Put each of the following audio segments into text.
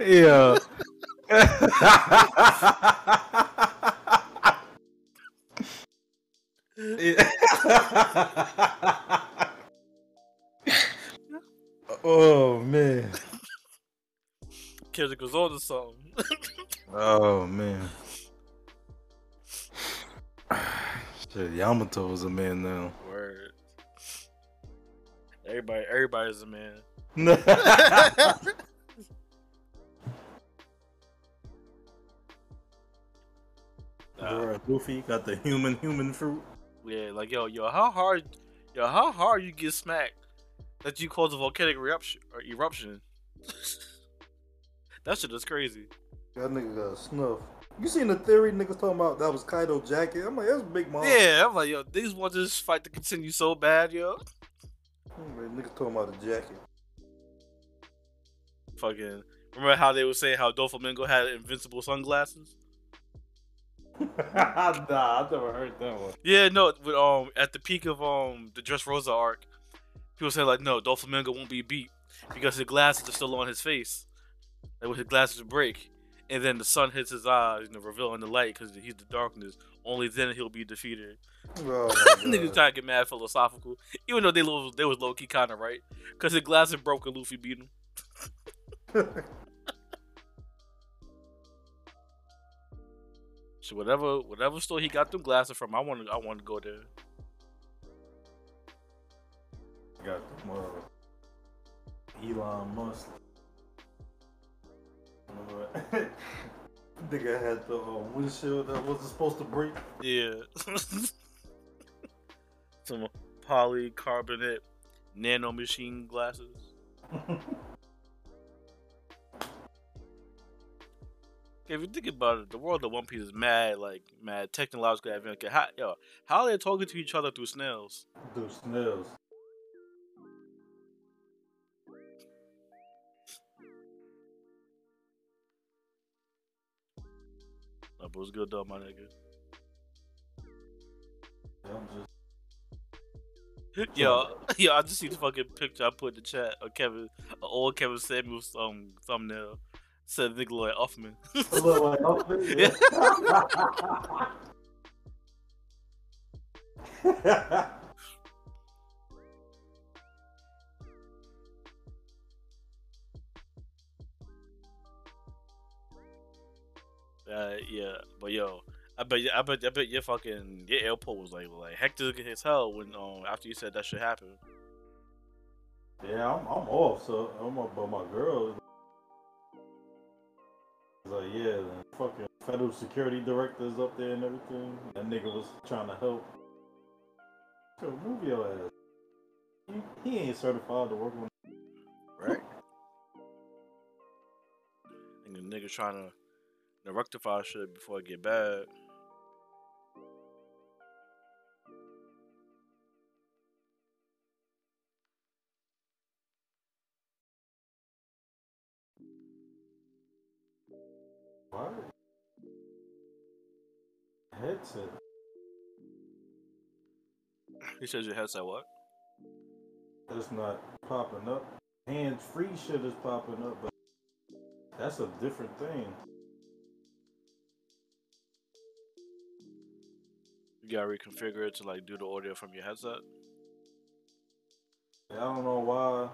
yeah. oh Yamato is a man now. Word. Everybody, everybody's a man. Nah. Bruh, Luffy got the human human fruit. Yeah, like yo, yo, how hard, yo, how hard you get smacked that you cause a volcanic eruption or eruption? that shit is crazy. That nigga got snuff. You seen the theory niggas talking about that was Kaido jacket? I'm like, that's Big Mom. Yeah, I'm like, yo, these want this fight to continue so bad, yo. Man, niggas talking about the jacket. Fucking remember how they were saying how Doflamingo had invincible sunglasses? nah, I've never heard that one. Yeah, no, but um, at the peak of um the Dressrosa arc, people said like, no, Doflamingo won't be beat because his glasses are still on his face, like with his glasses break, and then the sun hits his eyes, you know, revealing the light because he's the darkness. Only then he'll be defeated. Oh, Niggas trying to get mad philosophical, even though they low, they was low key kind of right, because his glasses broke and Luffy beat him. So whatever whatever store he got them glasses from, I want to I want to go there. got them, uh, Elon Musk. Uh, Nigga had the um, windshield that wasn't supposed to break. Yeah. Some polycarbonate nano machine glasses. If you think about it, the world of One Piece is mad, like mad technologically advanced. How, yo, how are they talking to each other through snails? Through snails. That was good though, my nigga. Yeah, I'm just Yo, yo, I just see the fucking picture I put in the chat of Kevin, an old Kevin Samuels um, thumbnail. Said nigga like Uffman. I Uh, yeah, but yo, I bet, I bet, I bet your fucking your airport was like like hectic as hell when um after you said that should happen. yeah, I'm, I'm off, so I'm up by my girl. Like, yeah, the fucking federal security director's up there and everything. That nigga was trying to help. Yo, move your ass. He, he ain't certified to work on. Right. And the nigga trying to, to rectify shit before it get bad. What? Headset. He says your headset what? That's not popping up. Hands free shit is popping up, but that's a different thing. You gotta reconfigure it to like do the audio from your headset. I don't know why.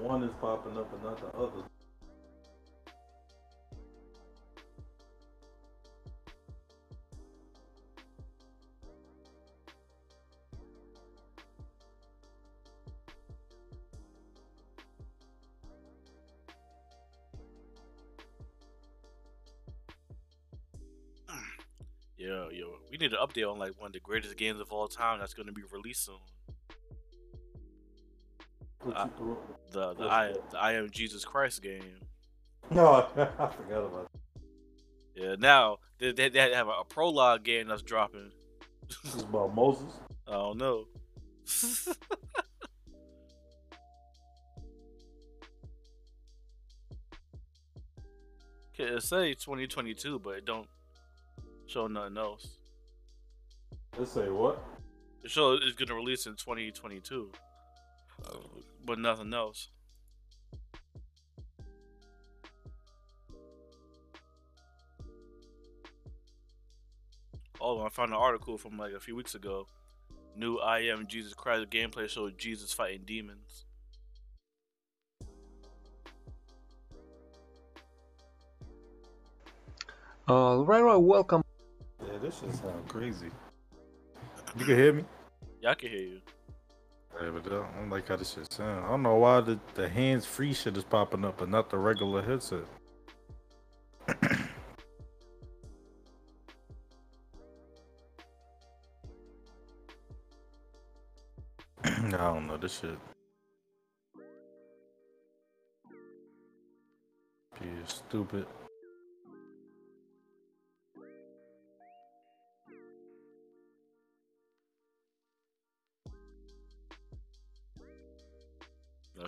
One is popping up and not the other. did an update on like one of the greatest games of all time that's going to be released soon. Uh, the the I, the I am Jesus Christ game. No, I, I forgot about. That. Yeah, now they, they, they have a, a, prologue game that's dropping. This is about Moses. I don't know. okay, it say 2022, but it don't show nothing else. Let's say what? The show is gonna release in 2022, uh, but nothing else. Oh, I found an article from like a few weeks ago. New I Am Jesus Christ gameplay showed Jesus fighting demons. All right, right, welcome. Yeah, this shit sound crazy. You can hear me? Yeah, I can hear you. I don't like how this shit sound. I don't know why the, the hands free shit is popping up, but not the regular headset. I don't know this shit. You stupid.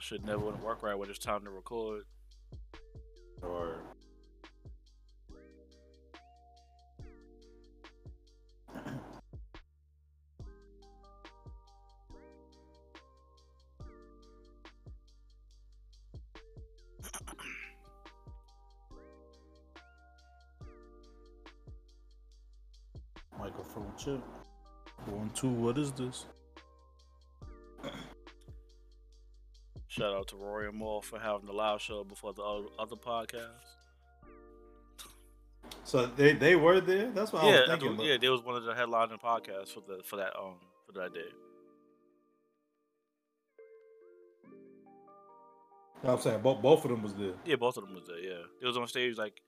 Shit never would work right when it's time to record. Or microphone chip. One, two, what is this? Shout out to Rory and Mal for having the live show before the other, podcasts. So they they were there. That's what I was thinking. yeah, they was one of the headlining podcasts for the for that um for that day. What I'm saying both both of them was there. Yeah, both of them was there. Yeah, they was on stage like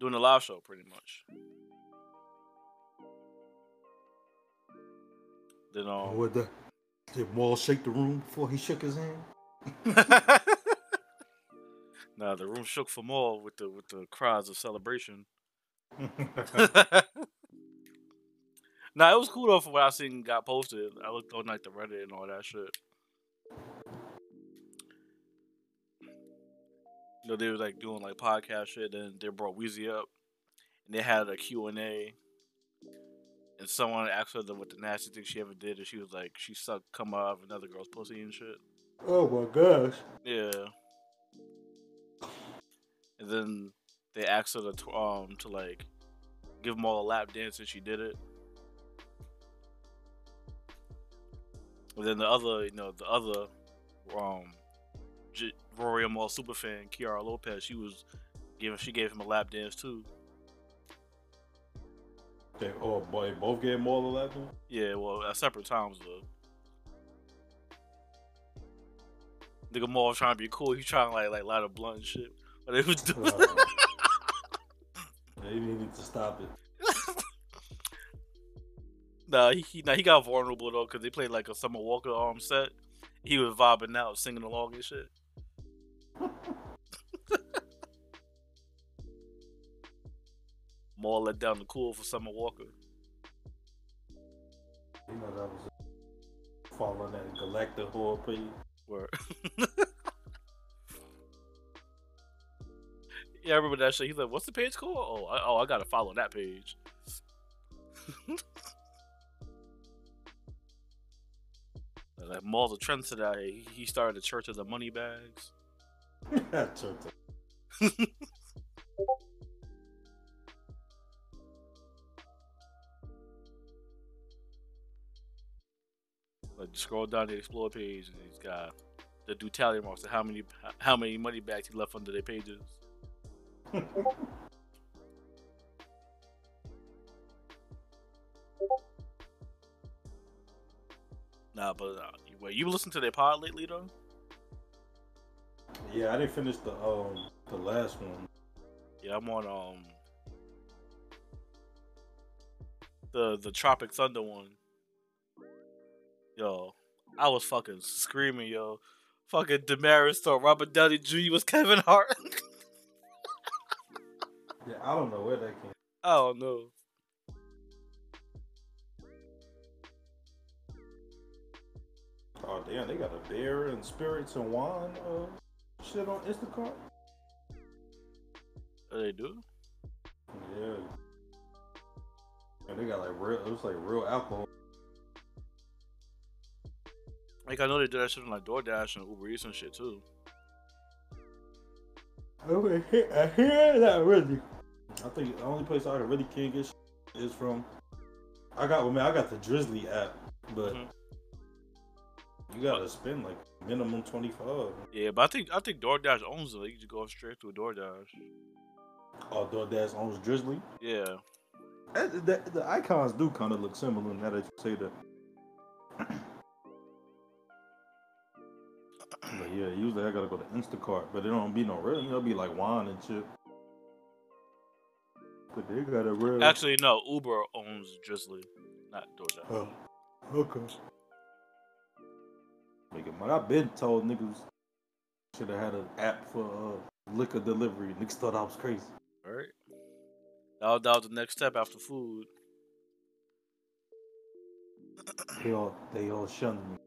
doing a live show pretty much. Then um, What the? Did Mal shake the room before he shook his hand? nah, the room shook for more with the with the cries of celebration. nah, it was cool though for what I seen got posted. I looked on like the Reddit and all that shit. You know, they were like doing like podcast shit, and they brought Weezy up, and they had a Q and A, and someone asked her the, what the nasty thing she ever did, and she was like, she sucked cum out of another girl's pussy and shit. Oh my gosh! Yeah. And then they asked her to tw- um to like give them all a lap dance, and she did it. And then the other, you know, the other um J- Rory & Mal super fan, Kiara Lopez, she was giving she gave him a lap dance too. They oh boy, both gave Mal a lap dance? Yeah, well, at separate times though. Nigga Mal was trying to be cool. He trying to like like light a blunt and shit. But it was doing. Uh, They needed to stop it. Nah, he, he nah, he got vulnerable though because they played like a Summer Walker um set. He was vibing out, singing along and shit. More let down the cool for Summer Walker. You know that was following that Galactic horror page. Word. yeah, I remember that shit. He's like, "What's the page called?" Oh, I, oh, I gotta follow that page. like Mal's a trendsetter. He, he started the Church of the Money Bags. Turtle. Scroll down the explore page, and he's got the do tally marks of how many how many money bags he left under their pages. Nah, but uh, wait, you listen to their pod lately though? Yeah, I didn't finish the um the last one. Yeah, I'm on um the the Tropic Thunder one. Yo, I was fucking screaming, yo. Fucking Damaris thought Robert Downey Jr. was Kevin Hart. Yeah, I don't know where that came. I don't know. Oh damn, they got a beer and spirits and wine uh shit on Instacart. Oh, they do. Yeah. And they got like real. It was like real alcohol. Like I know they do that shit on like DoorDash and Uber Eats and shit too. I hear, I hear that really. I think the only place I really can get shit is from. I got, well, man, I got the Drizzly app, but Mhm. you gotta spend like minimum twenty five. Yeah, but I think I think DoorDash owns it. Like, you just go straight to a DoorDash. Oh, DoorDash owns Drizzly. Yeah. That, that, the icons do kind of look similar now that you say that. But yeah, usually I gotta go to Instacart, but it don't be no real. You know, be like wine and shit. But they got a real. Actually, no. Uber owns Drizzly, not DoorDash. Oh, okay. Nigga, man, I've been told niggas should have had an app for uh, liquor delivery. Niggas thought I was crazy. All right. That was, that was the next step after food. They all they all shunned me.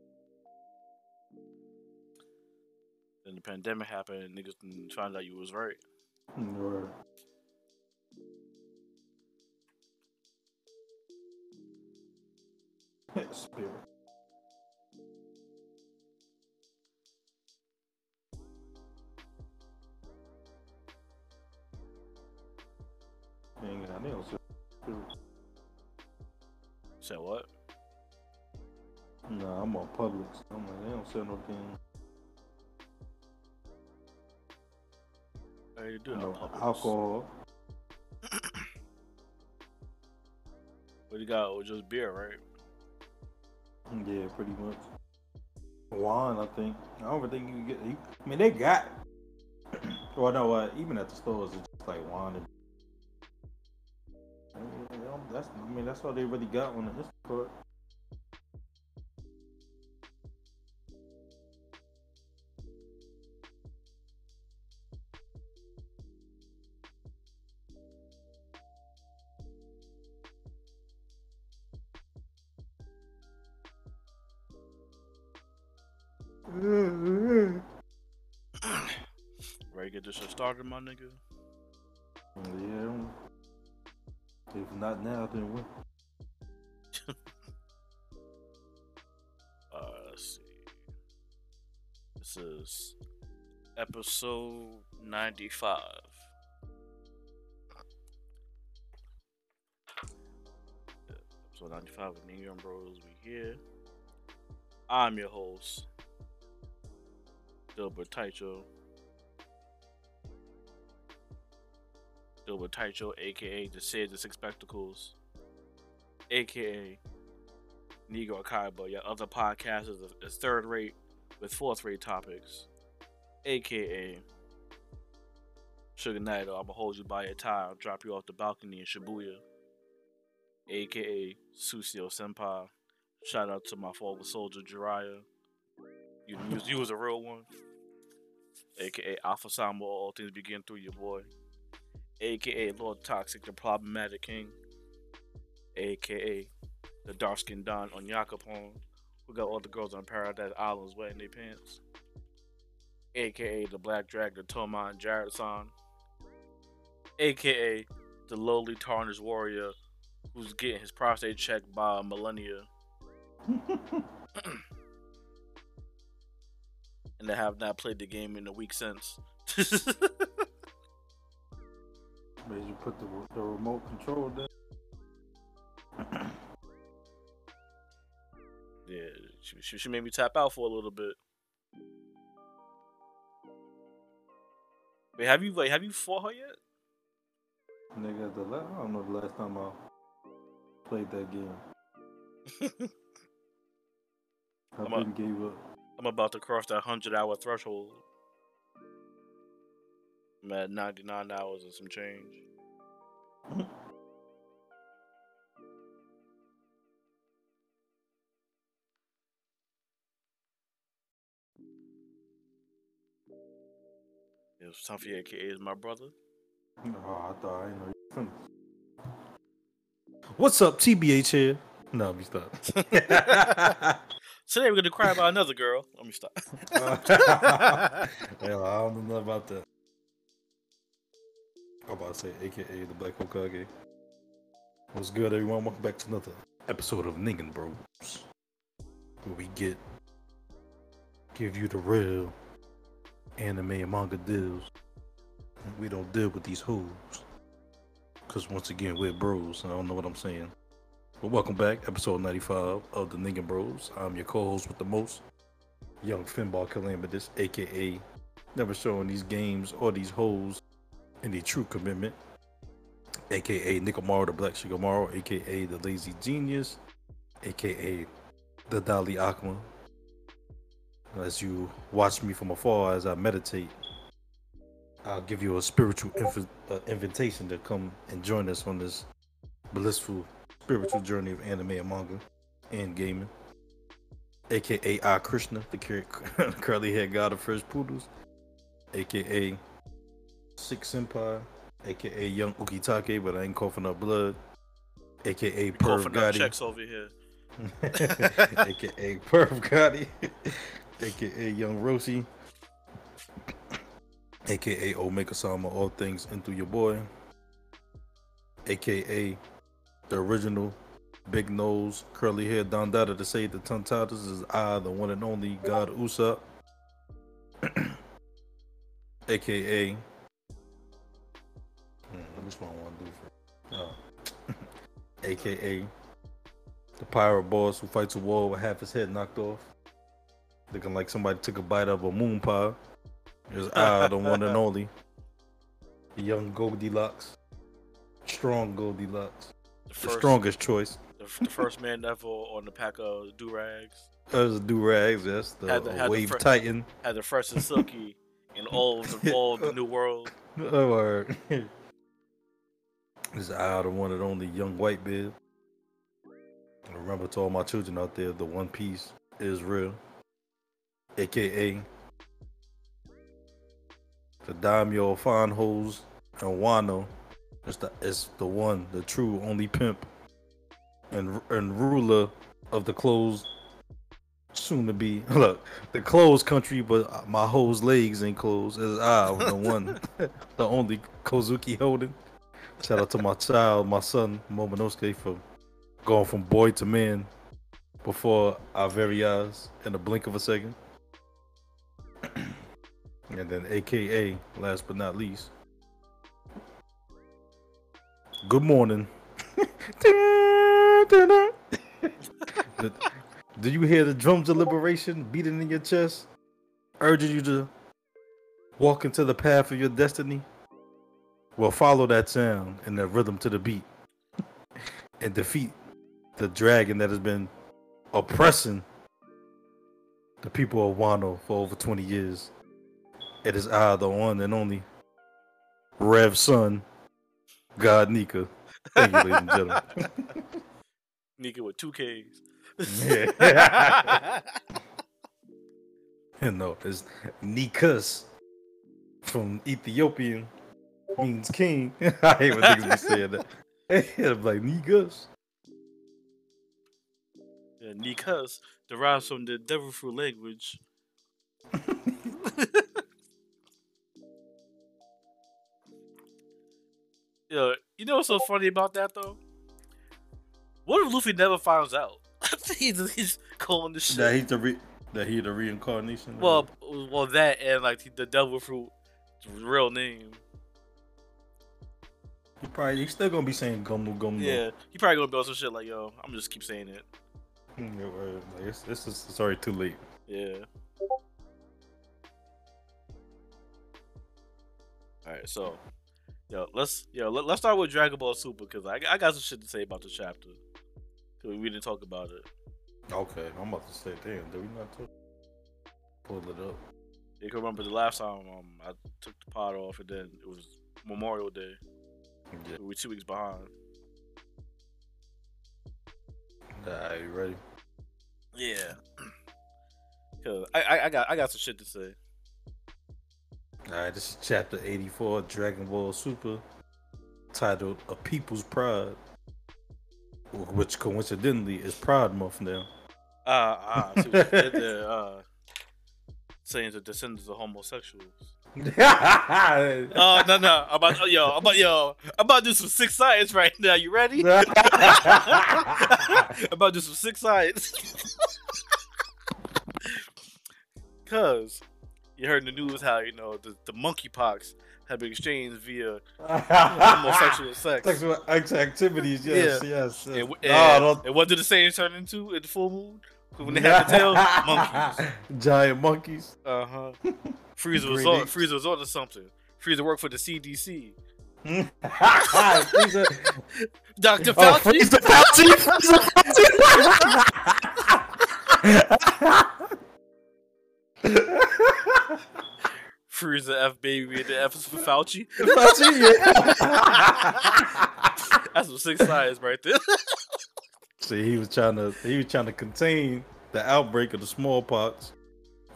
Then the pandemic happened, and niggas didn't out you was right. Right. Spirit. Ain't got nails. Said what? Nah, I'm on Publix. I'm like, they don't sell no. You do No alcohol. What you got? Was just beer, right? Yeah, pretty much. Wine, I think. I don't even think you can get. You, I mean, they got. well, no, uh, even at the stores, it's just like wine and. I mean, that's. I mean, that's all they really got on the Instacart. My nigga? Yeah. If not now, then when? Uh, let's see. This is episode 95. Yeah, Episode 95 of New York Bros. We here. I'm your host, Dilbert Taicho. Dilbert Taicho, aka the Sid the Six Spectacles, aka Negro Kaiba, your other podcast is, third rate with fourth rate topics, aka Sugar Knight. I'ma hold you by your tie, I'll drop you off the balcony in Shibuya, aka Susio Senpai. Shout out to my fallen soldier Jiraiya. You, you, was- you was a real one. AKA Alpha Samo, all things begin through your boy. AKA Lord Toxic, the problematic king. AKA the dark skinned Don on Yakapon, who got all the girls on Paradise Islands wetting their pants. AKA the Black Dragon Toma and Jared San. AKA the lowly tarnished warrior who's getting his prostate checked by a Malenia. and they have not played the game in a week since. Made you put the, the remote control there. yeah, she, she, she made me tap out for a little bit. Wait, have you like have you fought her yet? Nigga, the la- I don't know the last time I played that game. I I'm a- gave up. I'm about to cross that hundred hour threshold. I'm at 99 hours and some change. It was time for your is my brother. Oh, I thought I know you. What's up, TBH here? No, let me stop. Today we're gonna cry about another girl. Let me stop. Hell, I don't know nothing about that. I'm about to say, aka the Black Hokage. What's good, everyone? Welcome back to another episode of Ningen Bros, where we get give you the real anime and manga deals. We don't deal with these hoes, cause once again we're bros. I don't know what I'm saying. But welcome back, episode 95 of the Ningen Bros. I'm your co-host with the most, Young Finball Calamitous, aka never showing these games or these hoes any true commitment, aka Nicomaru the Black Shikamaru, aka the Lazy Genius, aka the Dali Akma. As you watch me from afar as I meditate, I'll give you a spiritual inv- uh, invitation to come and join us on this blissful spiritual journey of anime and manga and gaming. AKA I Krishna, the cur- curly haired god of fresh poodles, aka Six Senpai, aka Young Ukitake, but I ain't coughing up blood, aka Perv Coughing up Gotti, checks over here. aka Perv Gotti, aka Young Roshi, aka Omega Sama, all things into your boy, aka the original big nose, curly hair Don Dada to say the Tontatas is I, the one and only God Usopp, aka. Which one I want to do for? Oh. aka the pirate boss who fights a war with half his head knocked off, looking like somebody took a bite of a moon pie. Is I, the one and only, the young Goldilocks, strong Goldilocks, The the strongest choice. the, f- the first man ever on the pack of do rags. A do rags. That's the Had the- had the wave titan. Had the fresh and silky in all of the, all the new world. Oh, word. This is I, the one and only young white beard. And Remember to all my children out there, the One Piece is real, aka the Daimyo Fine Hose and Wano. It's the it's the one, the true only pimp and and ruler of the closed soon to be look the closed country, but my hoes legs ain't closed. Is I the one, the only Kozuki Oden. Shout out to my child, my son Momonosuke for going from boy to man before our very eyes in the blink of a second. and then AKA, last but not least. Good morning. Do you hear the drums of liberation beating in your chest, urging you to walk into the path of your destiny? Well, follow that sound and that rhythm to the beat and defeat the dragon that has been oppressing the people of Wano for over 20 years. It is I, the one and only Rev Son, God Nika. Thank you, ladies and gentlemen. Nika with two Ks. Yeah. And no, it's Nikas from Ethiopian means king. I hate when niggas be saying that. I'm like Nikas. yeah, Nikas derives from the devil fruit language. Yo, you know what's so funny about that though? What if Luffy never finds out? he's, he's calling the shit. That he's the re- that he the reincarnation. well, well, that and like the devil fruit real name. He probably he's still gonna be saying Gomu Gomu. Yeah, he probably gonna build some shit like, yo, I'm just keep saying it. Mm, yeah, word. Like, it's, it's, just- it's already too late. Yeah. All right, so yo, let's yo let, let's start with Dragon Ball Super because I, I got some shit to say about the chapter. 'Cause we didn't talk about it. Okay, I'm about to say, damn, did we not talk? Pull it up. You can remember the last time um I took the pot off and then it was Memorial Day. Yeah. We were two weeks behind. Alright, you ready? Yeah. Cause I, I I got I got some shit to say. Alright, this is chapter 84, Dragon Ball Super, titled A People's Pride, which coincidentally is Pride Month now. Uh, uh, see what you did there, uh, Saiyans are descendants of homosexuals. Yeah, Oh no no! I'm about yo, I'm about yo, I'm about to do some sick science right now. You ready? I'm about to do some sick science. Cause you heard in the news how you know the, the monkeypox had been exchanged via homosexual sex. Sexual act- activities, yes, yes. yes. And, and, Oh, and what did the Saiyans turn into in the full moon? When they had the tails, monkeys. Giant monkeys. Uh huh. Frieza was on. Frieza was on to something. Frieza worked for the CDC. Frieza- Dr. oh, Fauci. Frieza Fauci! Frieza Fauci! Frieza F baby the F is for Fauci. Fauci, yeah. That's some sick science right there. See, he was trying to he was trying to contain the outbreak of the smallpox,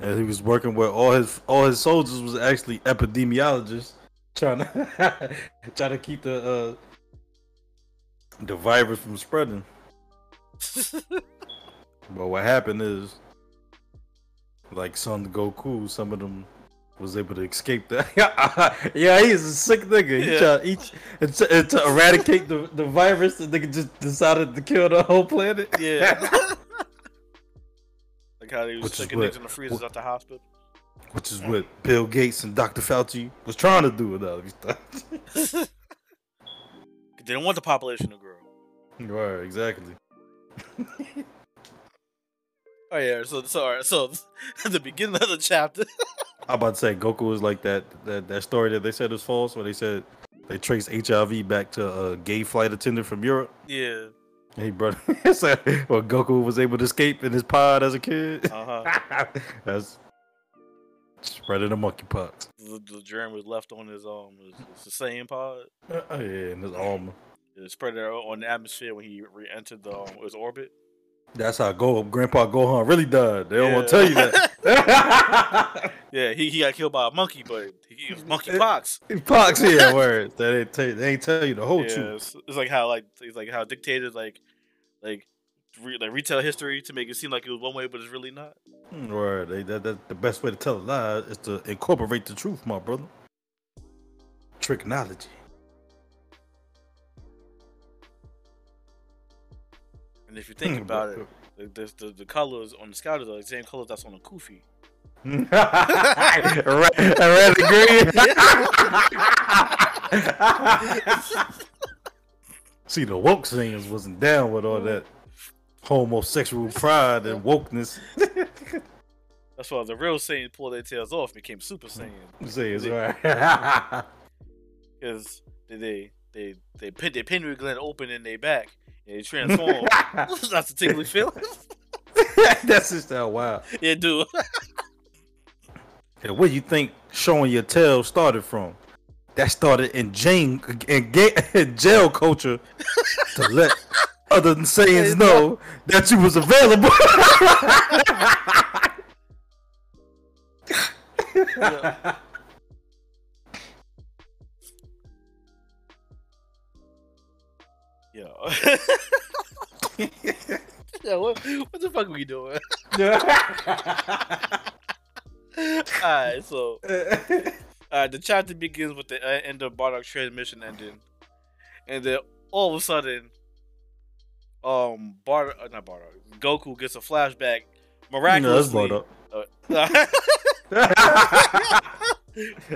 and he was working with all his all his soldiers was actually epidemiologists, trying to trying to keep the uh, the virus from spreading. But what happened is, like Son Goku, some of them was able to escape that. yeah, he's a sick nigga. He Yeah. tried each to, and to eradicate the, the virus, the nigga just decided to kill the whole planet. yeah. Like how they was is sticking what- niggas in the freezers at the hospital. Which is what Bill Gates and Dr. Fauci was trying to do with all these things. they didn't want the population to grow. right, exactly. Oh yeah, so so alright, so at the beginning of the chapter, I'm about to say Goku was like that that, that story that they said was false, where they said they traced HIV back to a gay flight attendant from Europe. yeah, And brother. so, well, Goku was able to escape in his pod as a kid. uh huh. That's spreading the monkeypox. the, the germ was left on his um his, his Saiyan pod. Uh, oh yeah, in his armor. It spread it on the atmosphere when he re-entered the um, his orbit. That's how Go Grandpa Gohan really died. They don't want to tell you that. Yeah, he, he got killed by a monkey, but he, was monkey pox. Pox here, words. They ain't tell you, they ain't tell you the whole yeah, truth. it's, it's like how like it's like how dictators like like re, like retell history to make it seem like it was one way, but it's really not. Hmm, right. They, that, that, the best way to tell a lie is to incorporate the truth, my brother. Tricknology. And if you think about it, the, the, the, colors on the scout are the same colors that's on the kufi. red, red and green. See, the woke singers wasn't down with all that homosexual pride and wokeness. That's why the real Saiyan pulled their tails off and became Super Saiyan. Say it's right. Because they they they they pin their pineal gland open in their back and they transform. That's a tingly feeling. That's just how wild. yeah, dude. And where do you think showing your tail started from? That started in Jane in, in jail culture to let other Saiyans know that you was available. Yeah. yeah, what, what the fuck are we doing? Alright, so uh, the chapter begins with the uh, end of Bardock's transmission ending, and then all of a sudden, um, Bardock, uh, not Bardock, Goku gets a flashback miraculously. No, uh,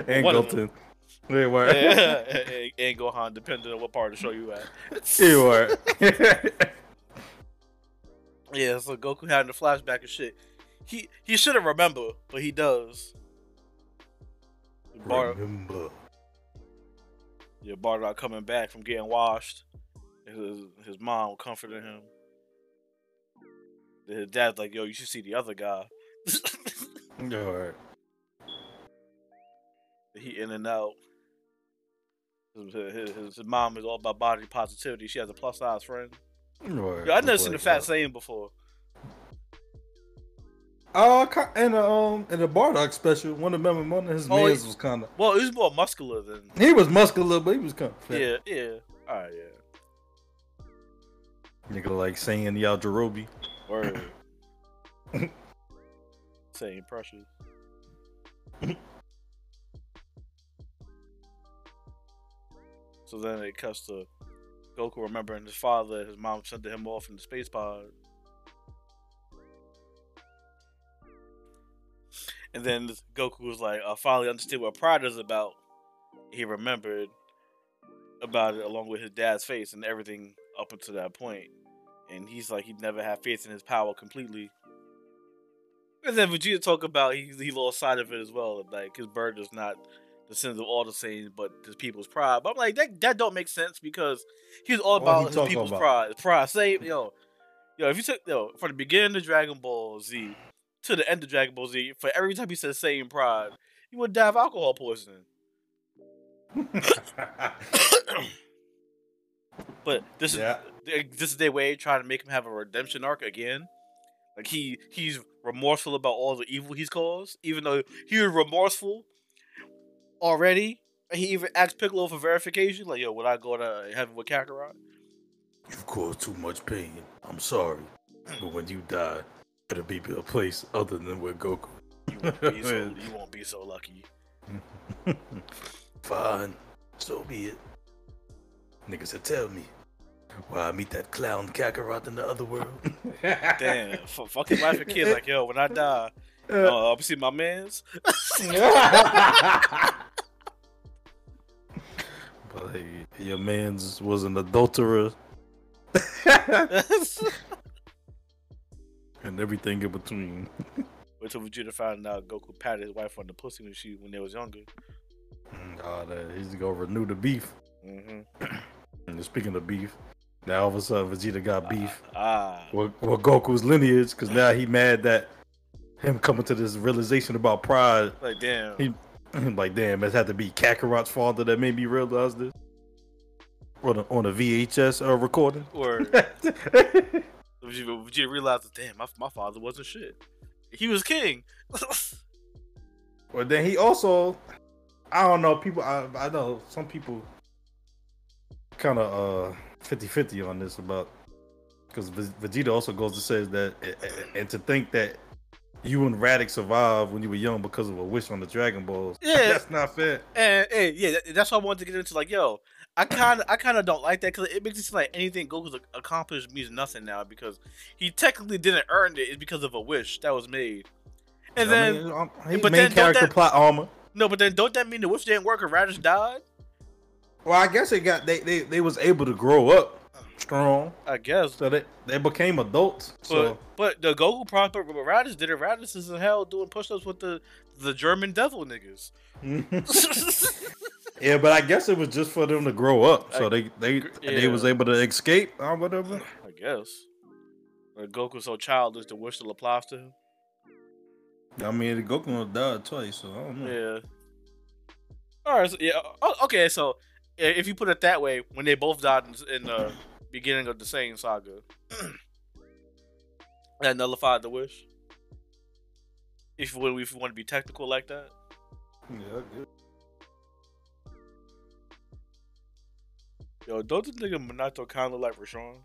and One of Goten. They were. and, and Gohan, depending on what part of the show you at. You were. Yeah, so Goku having a flashback and shit. He he shouldn't remember, but he does. Bar- Remember. yeah, Bardock coming back from getting washed. His his mom comforting him. His dad's like, "Yo, you should see the other guy." You were. he in and out. His, his, mom is all about body positivity. She has a plus size friend. Were. Yo, I've never seen a fat Saiyan before. Oh, uh, in the um in the Bardock special, one of them, one of his Oh, mans was kind of. Well, he was more muscular than. He was muscular, but he was kind of fat. Yeah, yeah. All right, yeah. Nigga like saying the Yajirobe. Word. Saying pressures. so then it cuts to Goku remembering his father. His mom sent him off in the space pod. And then Goku was like, I finally understood what pride is about. He remembered about it along with his dad's face and everything up until that point. And he's like, he'd never had faith in his power completely. And then Vegeta talk about he, he lost sight of it as well. Like his bird is not the sins of all the Saiyans, but his people's pride. But I'm like, that that don't make sense because he's all about he his people's about? pride. Pride. Say, yo, yo, if you took yo from the beginning of Dragon Ball Z to the end of Dragon Ball Z, for every time he says Saiyan pride, you would die of alcohol poisoning. But this Yeah. is this is their way of trying to make him have a redemption arc again. Like he he's remorseful about all the evil he's caused, even though he was remorseful already. He even asked Piccolo for verification, like, "Yo, would I go to heaven with Kakarot?" You've caused too much pain. I'm sorry. But when you die, it'll be a place other than where Goku. You won't be so, you won't be so lucky. Fine. So be it. Niggas said, tell me. Why I meet that clown Kakarot in the other world? Damn, f- fucking wife and kid, like, yo, when I die, Uh, uh, I'll my man's. but hey, your man's was an adulterer and everything in between. Wait till Vegeta found out Goku patted his wife on the pussy when she when they was younger. Oh, that he's gonna renew the beef. hmm And speaking of beef, now all of a sudden Vegeta got beef Ah, with, with Goku's lineage because now he mad that him coming to this realization about pride. like damn. He like, damn, it had to be Kakarot's father that made me realize this. On a, on a VHS uh, recording. Or Vegeta, Vegeta realized, that, damn, my, my father wasn't shit. He was king. But then he also, I don't know, people, I, I know some people kind of uh 50-50 on this about, because Vegeta also goes to say that, and to think that you and Raditz survived when you were young because of a wish on the Dragon Balls. Yeah. That's not fair. and hey, yeah, that's what I wanted to get into. Like, yo, I kind of, I kind of don't like that because it makes it seem like anything Goku's accomplished means nothing now because he technically didn't earn it. It's because of a wish that was made. And I then mean, um, but main then character that- plot armor. no, but then don't that mean the wish didn't work and Radish died? Well, I guess they got they, they they was able to grow up strong, I guess. so they they became adults. But So but the Goku proper but Radish did it. Radish is in hell doing push-ups with the the German devil niggas. yeah, but I guess it was just for them to grow up, so I- they they they was able to escape or whatever. I guess. Like Goku's so childish, the wish still applies to him. I mean, Goku died twice, so I don't know. Yeah. All right. So, yeah. Okay. So if you put it that way, when they both died in, in the beginning of the same saga, that nullified the wish. If we if we want to be technical like that, Yeah, good. yo, don't this nigga Minato kind of like Rashawn?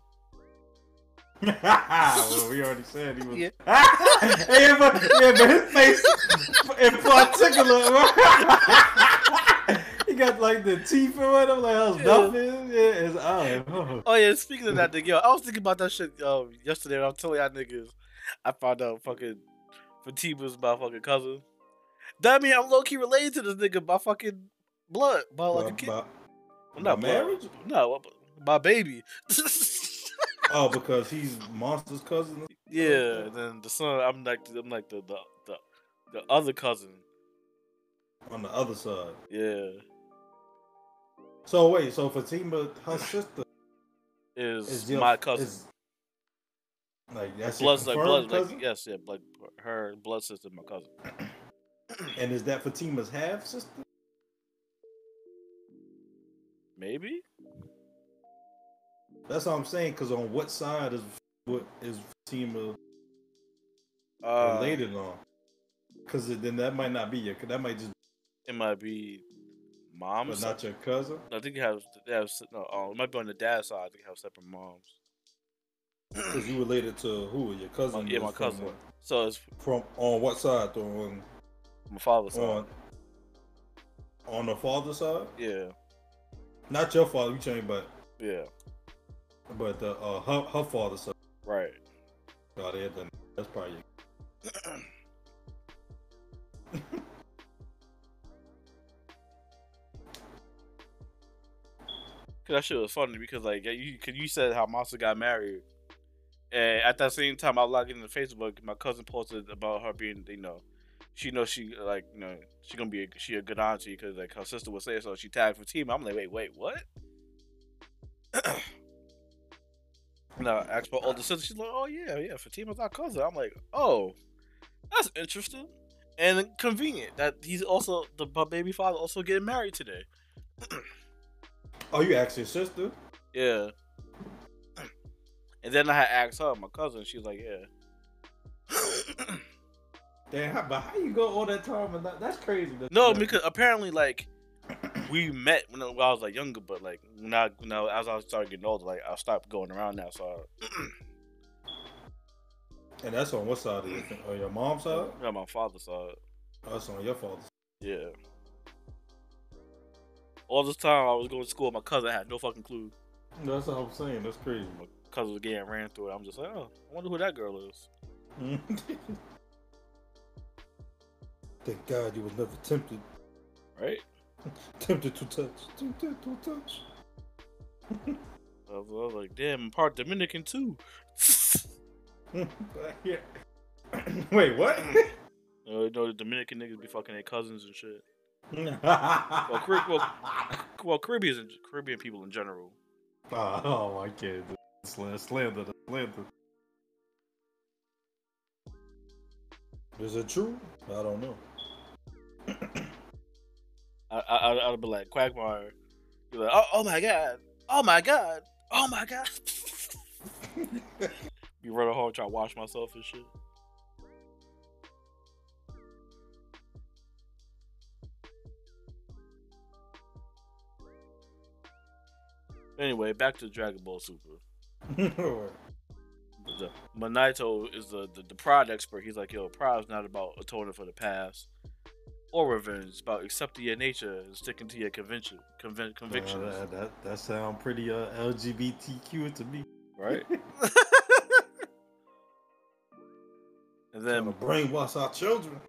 well, we already said he was. Yeah. yeah, but, yeah, but his face in particular, he got like the teeth or whatever, I'm like how his Yeah. is. Yeah, his eye. Oh. Oh yeah. Speaking of that, nigga, yo, I was thinking about that shit um, yesterday. and I'm telling y'all niggas, I found out fucking Fatima's my fucking cousin. That mean I'm low key related to this nigga by fucking blood, by like a kid. by- Well, not blood. marriage? No, my baby. Oh, because he's Monster's cousin. yeah. Then the son, I'm like, I'm like the the the, the other cousin. on the other side. Yeah, So wait, so Fatima, her sister is, is your- my cousin. is- like that's your Blood's like blood, cousin? like yes, yeah, like her blood sister, my cousin. and is that Fatima's half sister? Maybe. That's what I'm saying. Because on what side is what is Fatima Uh, related on? Because then that might not be your. That might just, It might be mom. but not your cousin. I think you have they have no. Oh, it might be on the dad's side. I think you have separate moms. Because you related to who? Your cousin? yeah, my cousin. what- So it's From on what side? Though? On My father's side. on on the father side. Yeah, Not your father, you changed, but yeah, but the uh, her her father side. right. God, they had done. That's probably. Cause that shit was funny because like you, cause you said how Monster got married, and at that same time I logging into Facebook. My cousin posted about her being, you know, she knows she like, you know, she gonna be a, she a good auntie because like her sister was say so. She tagged Fatima. I'm like, wait, wait, what? now I asked my older sister. She's like, oh yeah, yeah, Fatima's our cousin. I'm like, oh, that's interesting and convenient that he's also the baby father also getting married today. Oh, you asked your sister? Yeah. And then I had asked her, my cousin. She was like, "Yeah." Damn, how, but how you go all that time and that, that's crazy. That's no, because apparently, like, we met when I was like younger, but like now, now as I started getting older, like I stopped going around now. So, and that's on what side of your? On your mom's side? yeah, my father's side. Oh, that's on your father's. Yeah. All this time I was going to school, my cousin had no fucking clue. That's what I'm saying. That's crazy. My cousin was getting ran through it. I'm just like, oh, I wonder who that girl is. Thank God you was never tempted, Right? tempted to touch, tempted to touch. I was, I was like, damn, I'm part Dominican too. Yeah. Wait, what? Uh, you know, the Dominican niggas be fucking their cousins and shit. Well, Car- well, well, Caribbean, in- Caribbean people in general. oh, oh, I can't. do it. Slander, slander. Is it true? I don't know. I, I, I'd be like Quagmire. Be like, oh, oh my god, oh my god, oh my god. be running home trying to wash myself and shit. Anyway, back to Dragon Ball Super. The is the, the the pride expert. He's like, yo, pride is not about atoning for the past or revenge. It's about accepting your nature and sticking to your convention conven- convictions. Uh, that, that that sound pretty uh, LGBTQ to me. right? and then to brainwash our children.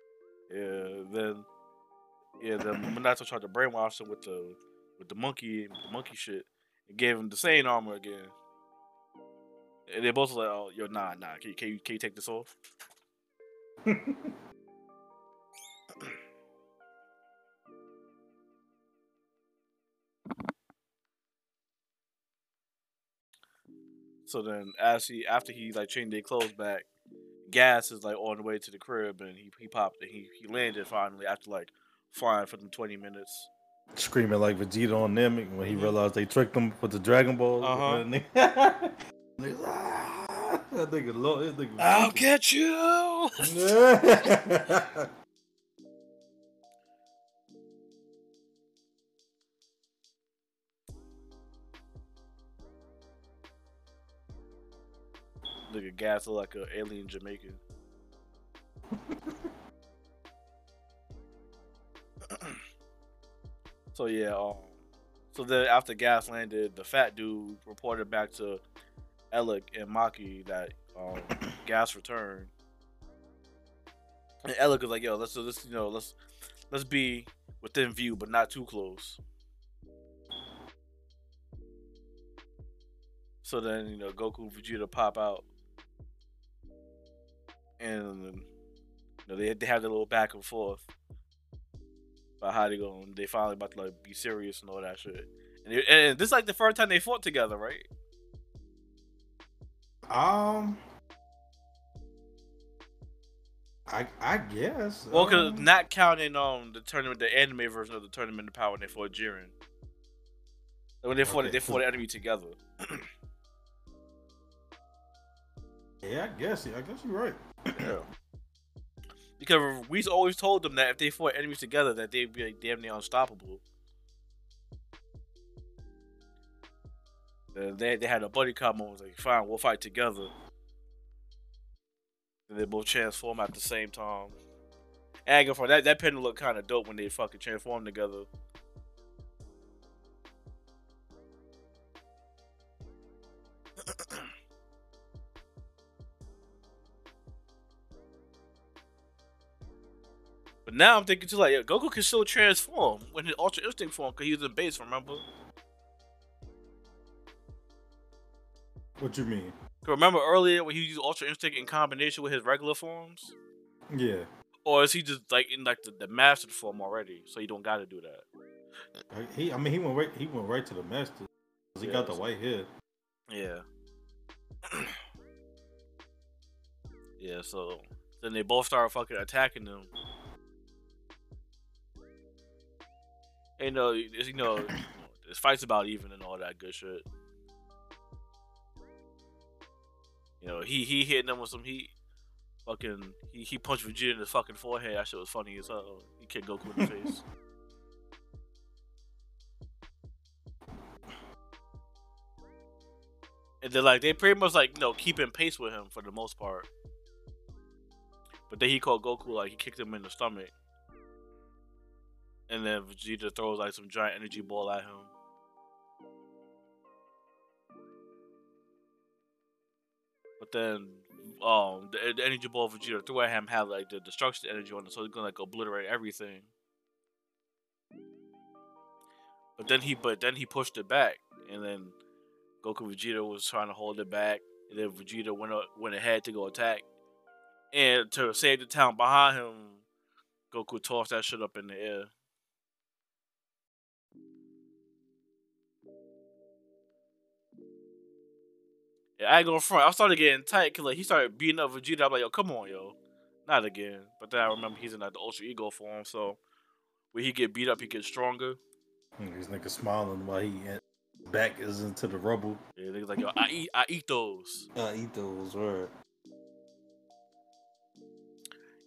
yeah, then yeah, then Minato tried to brainwash him with the with the monkey the monkey shit and gave him the same armor again. And they both like, "Oh, yo, nah, nah. Can you, can you, can you take this off?" So then, as he after he like changed their clothes back, Gas is like on the way to the crib, and he he popped and he he landed finally after like flying for them twenty minutes. Screaming like Vegeta on them when he realized they tricked him with the Dragon Balls. Uh-huh. And they- Niggas, ah, that nigga low. That nigga. I'll get you. Yeah. Nigga Gas like an alien Jamaican. so yeah, um, so then after Gas landed, the fat dude reported back to Elec and Maki that um, Gas returned. And Elec was like, "Yo, let's let's you know let's let's be within view, but not too close." So then you know Goku and Vegeta pop out, and you know, they they have their little back and forth about how they going. They finally about to like be serious and all that shit. And, and this is like the first time they fought together, right? Um. I I guess. Well, cause um, not counting um the tournament, the anime version of the tournament of power when they fought Jiren. When they fought, Okay. they fought the enemy together. Yeah, I guess. I guess you're right. Yeah. Because we always told them that if they fought enemies together, that they'd be like damn near unstoppable. Uh, they they had a buddy cop moment like, fine, we'll fight together. And they both transform at the same time. And for that that pendant looked kind of dope when they fucking transformed together. But now I'm thinking too, like, yeah, Goku can still transform when his Ultra Instinct form, because he was in base, remember? What you mean? Remember earlier when he used Ultra Instinct in combination with his regular forms? Yeah. Or is he just like in like the, the mastered form already, so you don't gotta do that? Uh, he, I mean, he went right. He went right to the master. 'cause He got the white hair. Yeah. yeah, so then they both start fucking attacking them. And uh, it's- you know, this fight's about even and all that good shit. You know, he he hitting them with some heat. Fucking, he, he punched Vegeta in the fucking forehead. That shit was funny as hell. He kicked Goku in the face. And they're like, they pretty much like, you know, keeping pace with him for the most part. But then he called Goku, like, he kicked him in the stomach. And then Vegeta throws like some giant energy ball at him. But then, um, the, the energy ball Vegeta threw at him had like the destruction energy on it, so it's gonna like obliterate everything. But then he, but then he pushed it back, and then Goku Vegeta was trying to hold it back, and then Vegeta went up, went ahead to go attack, and to save the town behind him, Goku tossed that shit up in the air. I ain't gonna front. I started getting tight because like he started beating up Vegeta. I'm like, yo, come on, yo, not again. But then I remember he's in like the Ultra Ego form, so when he get beat up, he gets stronger. Hmm, These niggas smiling while he back is into the rubble. Yeah, niggas like, yo, I eat, I eat those. I eat those word.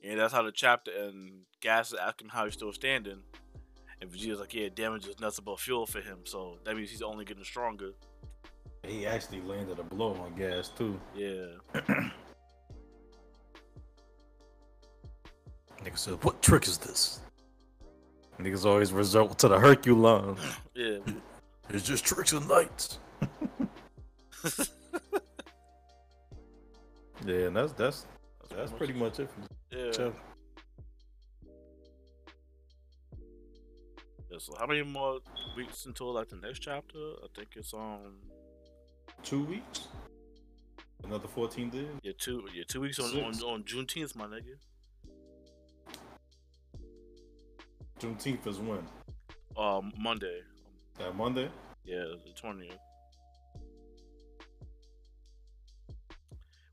And that's how the chapter and Gas is asking how he's still standing. And Vegeta's like, yeah, damage is nothing but fuel for him, so that means he's only getting stronger. He actually landed a blow on gas too. Yeah. Nigga said, "What trick is this?" Niggas always resort to the Hercules. Yeah. It's just tricks and lights. Yeah, and that's that's that's pretty much it. Yeah. Yeah, so how many more weeks until like the next chapter? I think it's um Two weeks. Another fourteen days. yeah two yeah two weeks on on, Six. on Juneteenth, my nigga. Juneteenth is when? Um Monday. That Monday. Yeah, the twentieth.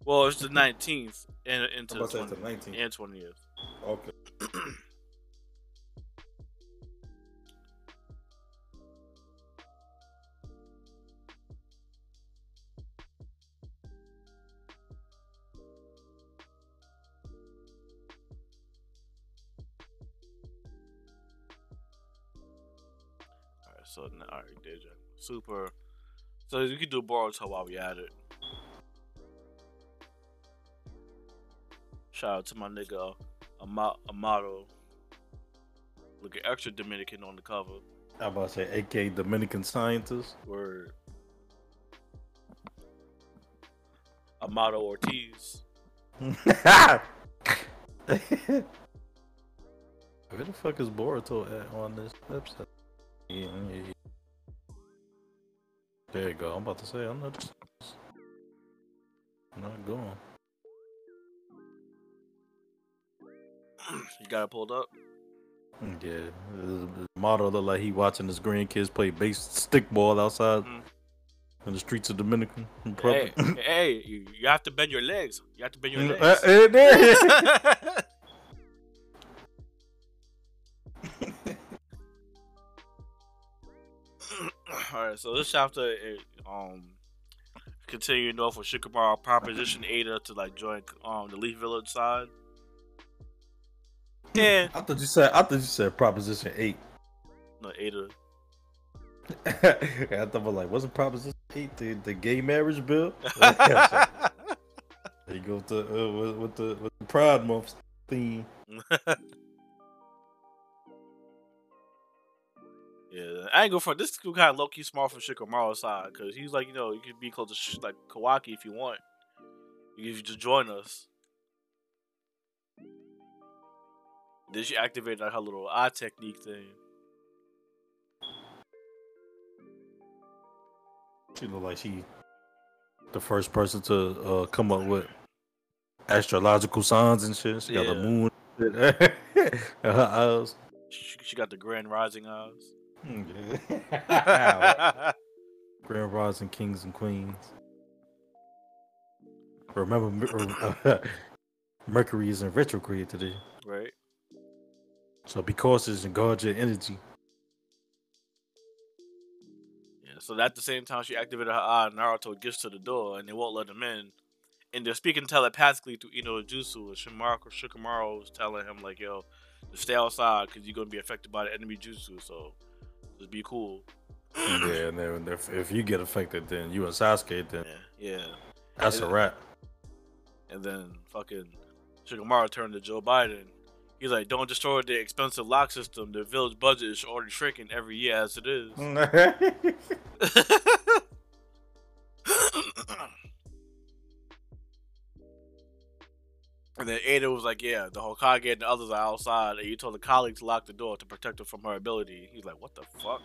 Well, it's the nineteenth and into I'm the about to say it's the 20th nineteenth. and twentieth. Okay. Super. So we could do Boruto while we at it. Shout out to my nigga Ama- Amado. Looking extra Dominican on the cover. I'm about to say, aka Dominican scientist. Word. Amado Ortiz. Where the fuck is Boruto at on this episode? There you go. I'm about to say I'm not. I'm not going. You got it pulled up? Yeah, the model look like he watching his grandkids play base stickball outside Mhm. in the streets of Dominican Hey, Republic. hey, you, you have to bend your legs. You have to bend your Uh, legs. there. Alright, so this chapter is um continuing off with Shikamaru proposition Ada to like join um the Leaf Village side. Yeah. I thought you said. I thought you said Proposition Eight. no Ada. I thought was like, wasn't Proposition Eight the, the gay marriage bill? there you go with the uh, with, with the with the Pride Month theme. Yeah, I ain't go for this. Kind of low key smart from Shikamaru's side because he's like, you know, you can be close to sh- like Kawaki if you want. You can just join us. Then she activated like, her little eye technique thing. She look like she the first person to uh, come up with astrological signs and shit. She got the moon her eyes. She, she got the grand rising eyes. Mm, and Kings and Queens. Remember, Mer- Mercury is in retrograde today, right. so be cautious and guard your energy. Yeah, so at the same time she activated her eye, Naruto gets to the door and they won't let him in. And they're speaking telepathically through Ino Jutsu, and Shimaro, Shikamaru is telling him, like, yo, stay outside because you're going to be affected by the enemy jutsu, so just be cool. yeah, and then if, if you get affected, then you and Sasuke, then Yeah, yeah. that's a wrap. And then fucking Shikamaru turned to Joe Biden. He's like, don't destroy the expensive lock system. The village budget is already shrinking every year as it is. and then Ada was like, "Yeah, the Hokage and the others are outside, and you told the colleagues to lock the door to protect her from her ability." He's like, "What the fuck?"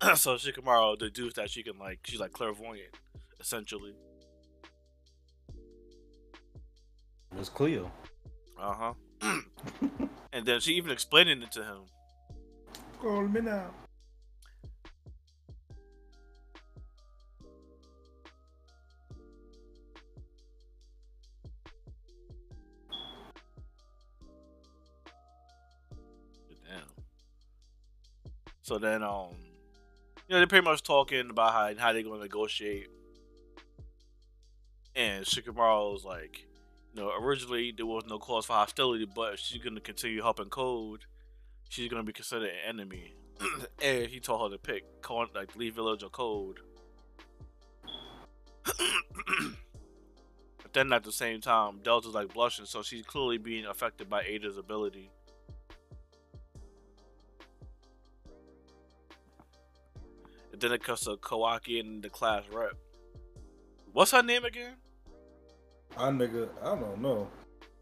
so Shikamaru deduced that she can like, she's like clairvoyant, essentially. It's Cleo. Uh huh. and then she even explained it to him. Call me now. So then, um, you know, they're pretty much talking about how how they're going to negotiate. And Shikamaru was like, you know, originally there was no cause for hostility, but if she's going to continue helping Code, she's going to be considered an enemy. and he told her to pick like leave Village or Code. but then at the same time, Delta's like blushing, so she's clearly being affected by Ada's ability. Then it comes to Kawaki and the class rep. What's her name again? I nigga, I don't know.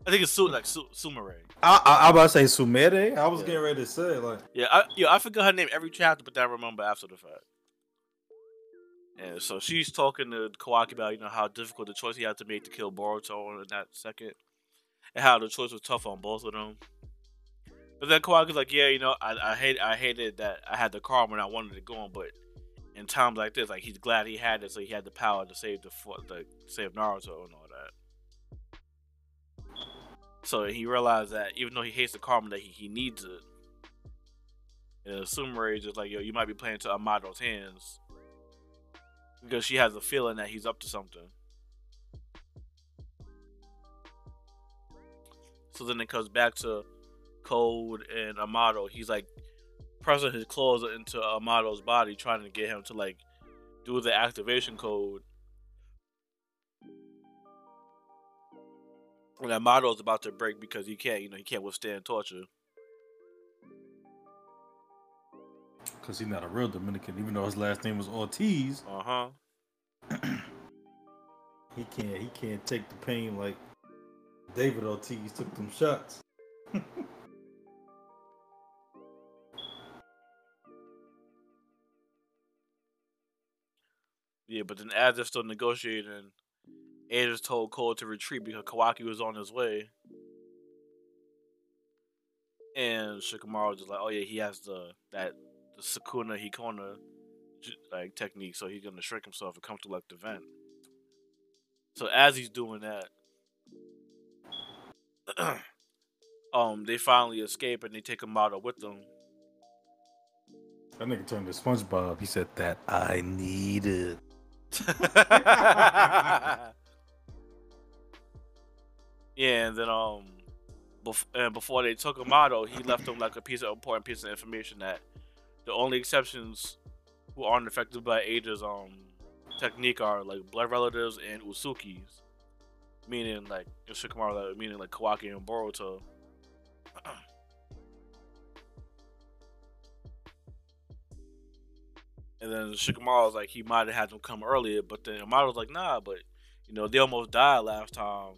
I think it's Su- like Su- Sumire. I, I, I about to say Sumere. I was Yeah. getting ready to say like, Yeah, I, yeah, I forgot her name every chapter, but I remember after the fact. And so she's talking to Kawaki about you know how difficult the choice he had to make to kill Boruto in that second, and how the choice was tough on both of them. But then Kawaki's like, yeah, you know, I, I hate I hated that I had the car when I wanted it going, but in times like this, like he's glad he had it, so he had the power to save the the save Naruto and all that. So he realized that even though he hates the karma, that he, he needs it. And Sumire is just like, yo, you might be playing to Amado's hands. Because she has a feeling that he's up to something. So then it comes back to Code and Amado. He's like pressing his claws into Amado's body, trying to get him to like do the activation code. And Amado's about to break because he can't, you know, he can't withstand torture. cause he's not a real Dominican, even though his last name was Ortiz. Uh huh. He can't, he can't take the pain like David Ortiz took them shots. But then as they're still negotiating, Ada's told Cole to retreat because Kawaki was on his way. And Shikamaru just like, oh yeah, he has the that the Sukunahikona like technique, so he's gonna shrink himself and come to like the vent. So as he's doing that, um, they finally escape and they take Amado with them. That nigga turned to SpongeBob. He said that I needed. yeah, and then um, bef- and before they took him out, he left them like a piece of important piece of information that the only exceptions who aren't affected by Ada's um technique are like blood relatives and Usukis, meaning like Shikamaru, meaning like Kawaki and Boruto. And then Shikamaru was like, he might have had them come earlier, but then Amado was like, nah, but you know they almost died last time,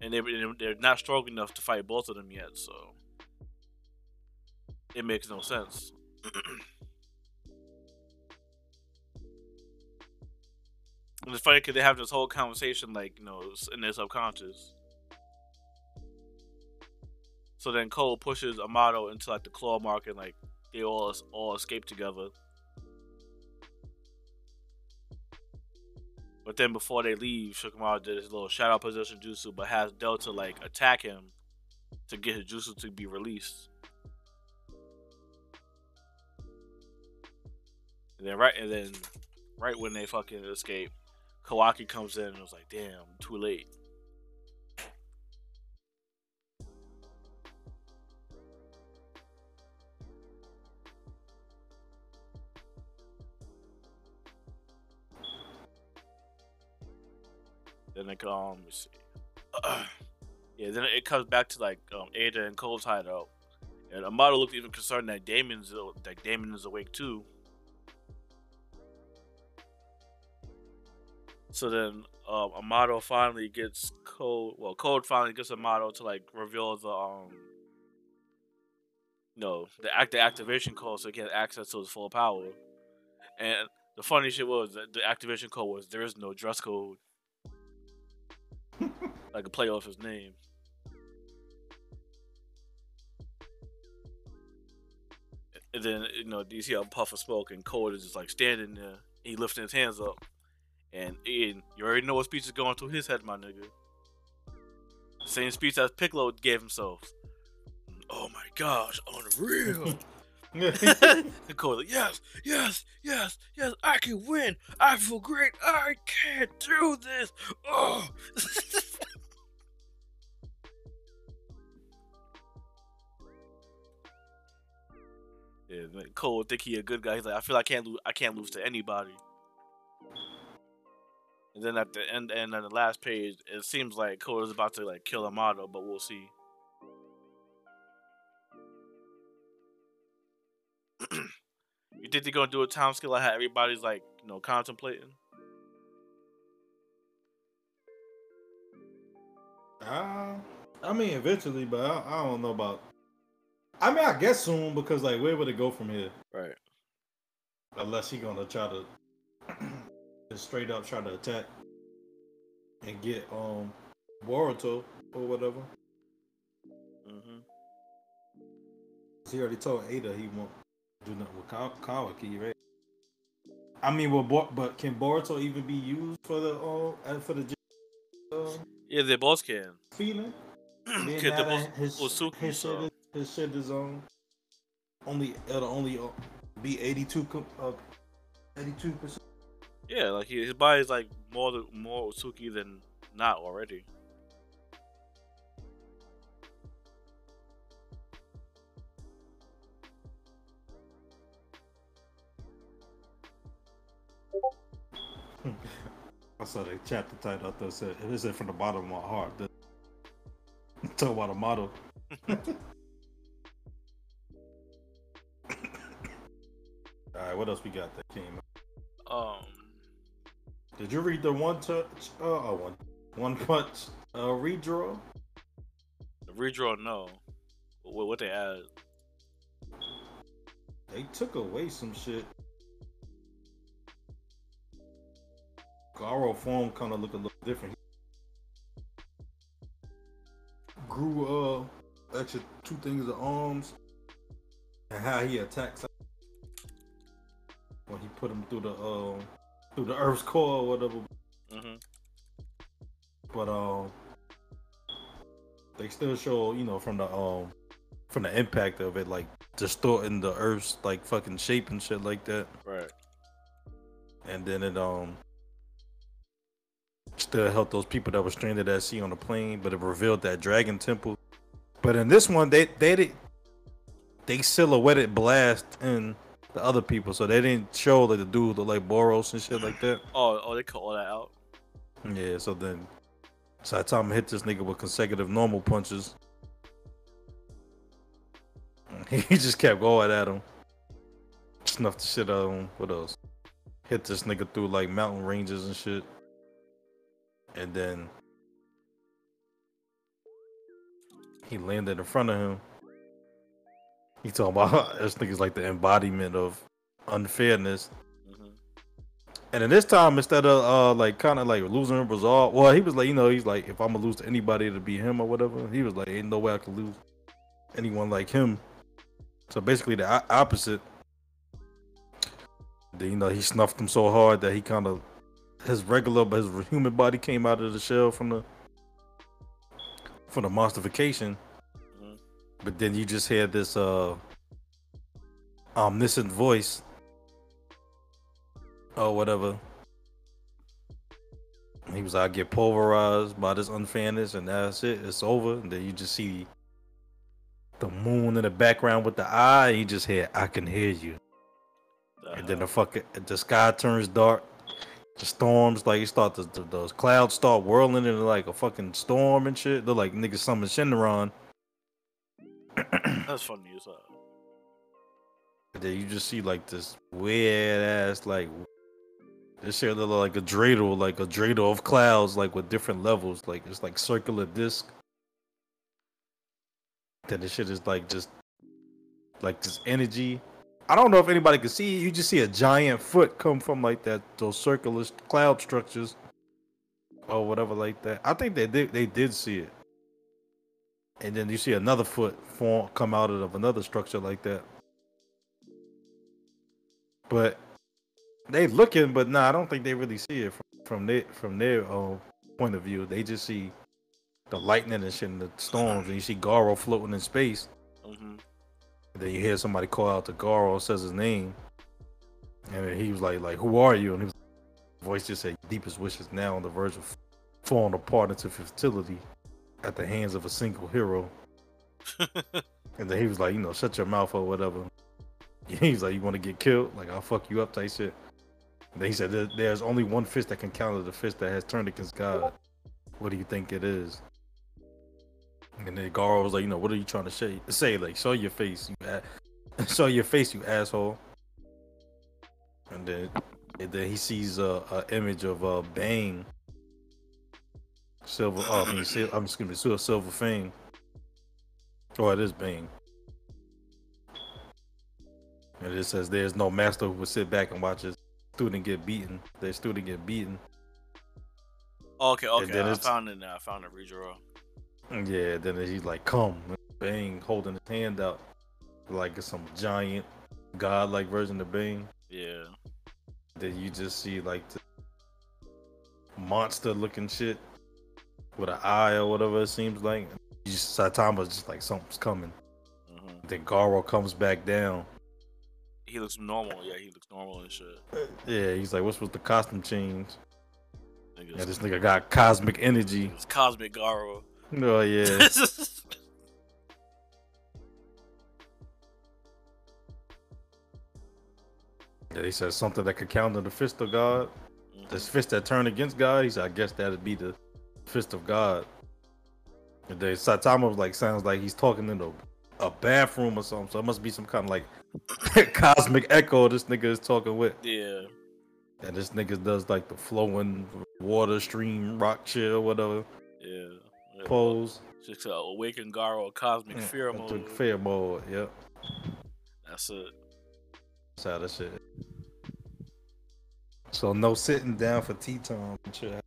and they they're not strong enough to fight both of them yet, so it makes no sense. and it's funny because they have this whole conversation like you know in their subconscious. So then Cole pushes Amado into like the claw market, and like they all all escape together. But then before they leave, Shikamaru did his little shadow position jutsu, but has Delta like attack him to get his jutsu to be released. And then right and then right when they fucking escape, Kawaki comes in and was like, damn, too late. Then it um, yeah, then it comes back to like um, Ada and Cole's hideout, and Amado looked even concerned that Damon's that Damon is awake too. So then um, Amado finally gets Code. Well, Code finally gets Amado to like reveal the um, no, the act the activation code so he can access to his full power. And the funny shit was the activation code was there is no dress code. Like a play off his name. And then you know you see a puff of smoke and Code is just like standing there. He lifting his hands up, and Ian, you already know what speech is going through his head, my nigga. Same speech as Piccolo gave himself. Oh my gosh, unreal. Nicole, like, yes, yes, yes, yes, I can win. I feel great. I can't do this. Oh. yeah, Cole think he a good guy. He's like, I feel I can't lose. I can't lose to anybody. And then at the end, and on the last page, it seems like Cole is about to like kill Amado, but we'll see. you think they're gonna do a time scale like how everybody's like, you know, contemplating? Uh, I mean, eventually, but I, I don't know about. I mean, I guess soon because like, where would it go from here? Right. Unless he gonna try to just straight up try to attack and get um Boruto or whatever. Mm-hmm. He already told Ada he won't do nothing with Ka- Kawaki, right? I mean, well, Bo- but can Boruto even be used for the uh, for the uh, Yeah, they both can. feeling? Now they both Osuki, his, shit is, um only it'll only uh, be eighty two uh, eighty two percent. Yeah, like he, his body's like more more Osuki than not already. I saw the chapter title. I thought it said it said from the bottom of my heart. Talk about a model. All right, what else we got that came? out? Um, Did you read the one touch? Uh, oh, one one punch uh, redraw? the redraw, no. What, what they added? They took away some shit. Garou form kind of look a little different. Grew uh extra two things of arms and how he attacks put him through the um through the Earth's core or whatever. Mm-hmm. But um, they still show you know from the um from the impact of it like distorting the Earth's like fucking shape and shit like that. Right. and then it um still helped those people that were stranded at sea on the plane, but it revealed that dragon temple. But in this one, they they did they silhouetted blast in the other people, so they didn't show like the dude look like Boros and shit like that. Oh, oh, they cut all that out. Yeah, so then so I Saitama hit this nigga with consecutive normal punches. He just kept going at him. Snuffed the shit out of him. What else? hit this nigga through like mountain ranges and shit. And then he landed in front of him. He talking about this nigga's like the embodiment of unfairness. hmm And then this time, instead of uh like kind of like losing resolve, well, he was like, you know, he's like, if I'm gonna lose to anybody, to be him or whatever. He was like, ain't no way I can lose anyone like him. So basically, the o- opposite. Then you know he snuffed him so hard that he kind of his regular, but his human body came out of the shell from the from the monstification. But then you just hear this uh omniscient voice or whatever. He was I get pulverized by this unfairness and that's it. It's over. And then you just see the moon in the background with the eye. You just hear I can hear you. And then the fucking the sky turns dark. The storms like you start the, the those clouds start whirling into like a fucking storm and shit. They're like niggas summon Shenron. That's funny as hell. Then you just see like this weird ass like this shit look like a dreidel, like a dreidel of clouds, like with different levels. Like it's like circular disc. Then the shit is like just like this energy. I don't know if anybody can see. it. You just see a giant foot come from like that those circular cloud structures or whatever like that. I think they did they did see it. And then you see another foot form come out of another structure like that. But they looking, but nah, I don't think they really see it from, from their from their uh, point of view. They just see the lightning and shit and the storms, and you see Garou floating in space. hmm then you hear somebody call out to Garou, says his name, and he was like, "Like, who are you?" And was, voice just said, "Deepest wishes now on the verge of falling apart into futility at the hands of a single hero." And then he was like, "You know, shut your mouth or whatever." He's like, "You want to get killed? Like, I'll fuck you up," type shit. And then he said, "There- "There's only one fist that can counter the fist that has turned against God. What do you think it is?" And then Garou was like, "You know, what are you trying to say? Say like, show your face, you a- show your face, you asshole." And then, and then he sees a, a image of uh, Bang, Silver. Oh, I mean, I'm excuse me, Sil- Silver Fang. Oh, it is Bang. And it says there's no master who would sit back and watch his student get beaten. Their student get beaten. Oh, okay, okay. then I found it now. I found a redraw. Yeah, then he's like, come. Bang holding his hand out. Like some giant godlike version of Bang. Yeah. Then you just see like the monster looking shit with an eye or whatever it seems like. Just, Saitama's just like something's coming. hmm Then Garou comes back down. He looks normal. Yeah, he looks normal and shit. Yeah, he's like, what's with the costume change? Niggas, Yeah, this nigga got cosmic energy. it's Cosmic Garou. Oh yeah. yeah he said something that could counter the fist of God. Mhm. This fist that turned against God. He said, I guess that'd be the fist of God. And then Saitama like, sounds like he's talking in a, a bathroom or something. So it must be some kind of like cosmic echo this nigga is talking with. yeah. And this nigga does like the flowing water stream rock or whatever Yeah. yeah. pose. Just uh, awaken Garou Cosmic Fear mode. Fear mode, yep. That's it. That's how that shit. So no sitting down for tea time shit.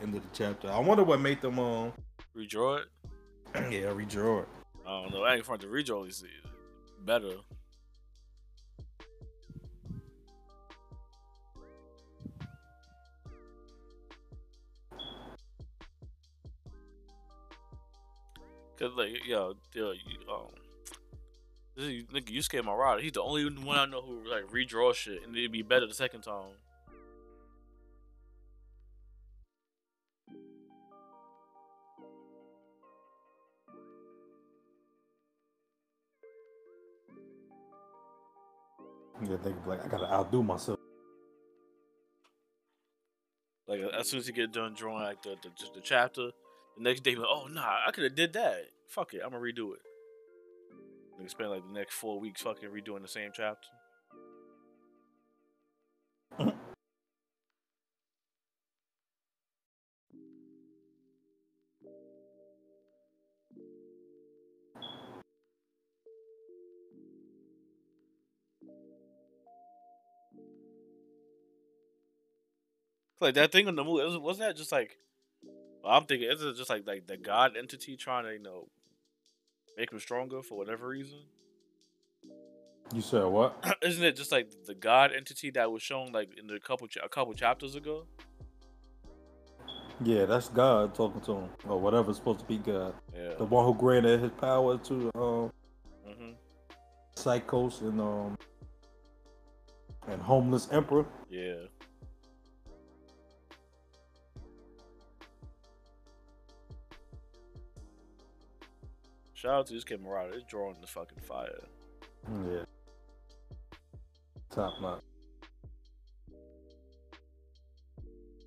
End of the chapter. I wonder what made them um Redraw it. yeah redraw it. I don't know. I ain't front the redraw is better. Cause like yo, yo, you, um, this is, nigga, you scared my rider. He's the only one I know who like redraw shit, and it'd be better the second time. Yeah, they like, I gotta outdo myself. Like as soon as you get done drawing like the the, the chapter, the next day, like, oh nah, I could have did that. Fuck it, I'm gonna redo it. They spend like the next four weeks fucking redoing the same chapter. Like that thing in the movie, wasn't that just like? well, I'm thinking, is it just like like the god entity trying to you know make him stronger for whatever reason? You said what? Isn't it just like the god entity that was shown like in the couple cha- a couple chapters ago? Yeah, that's God talking to him, or whatever's supposed to be God. Yeah. The one who granted his power to um, hmm Psykos and um, and Homeless Emperor. Yeah. Shout out to this kid Murata. It's drawing the fucking fire. Yeah. Top notch.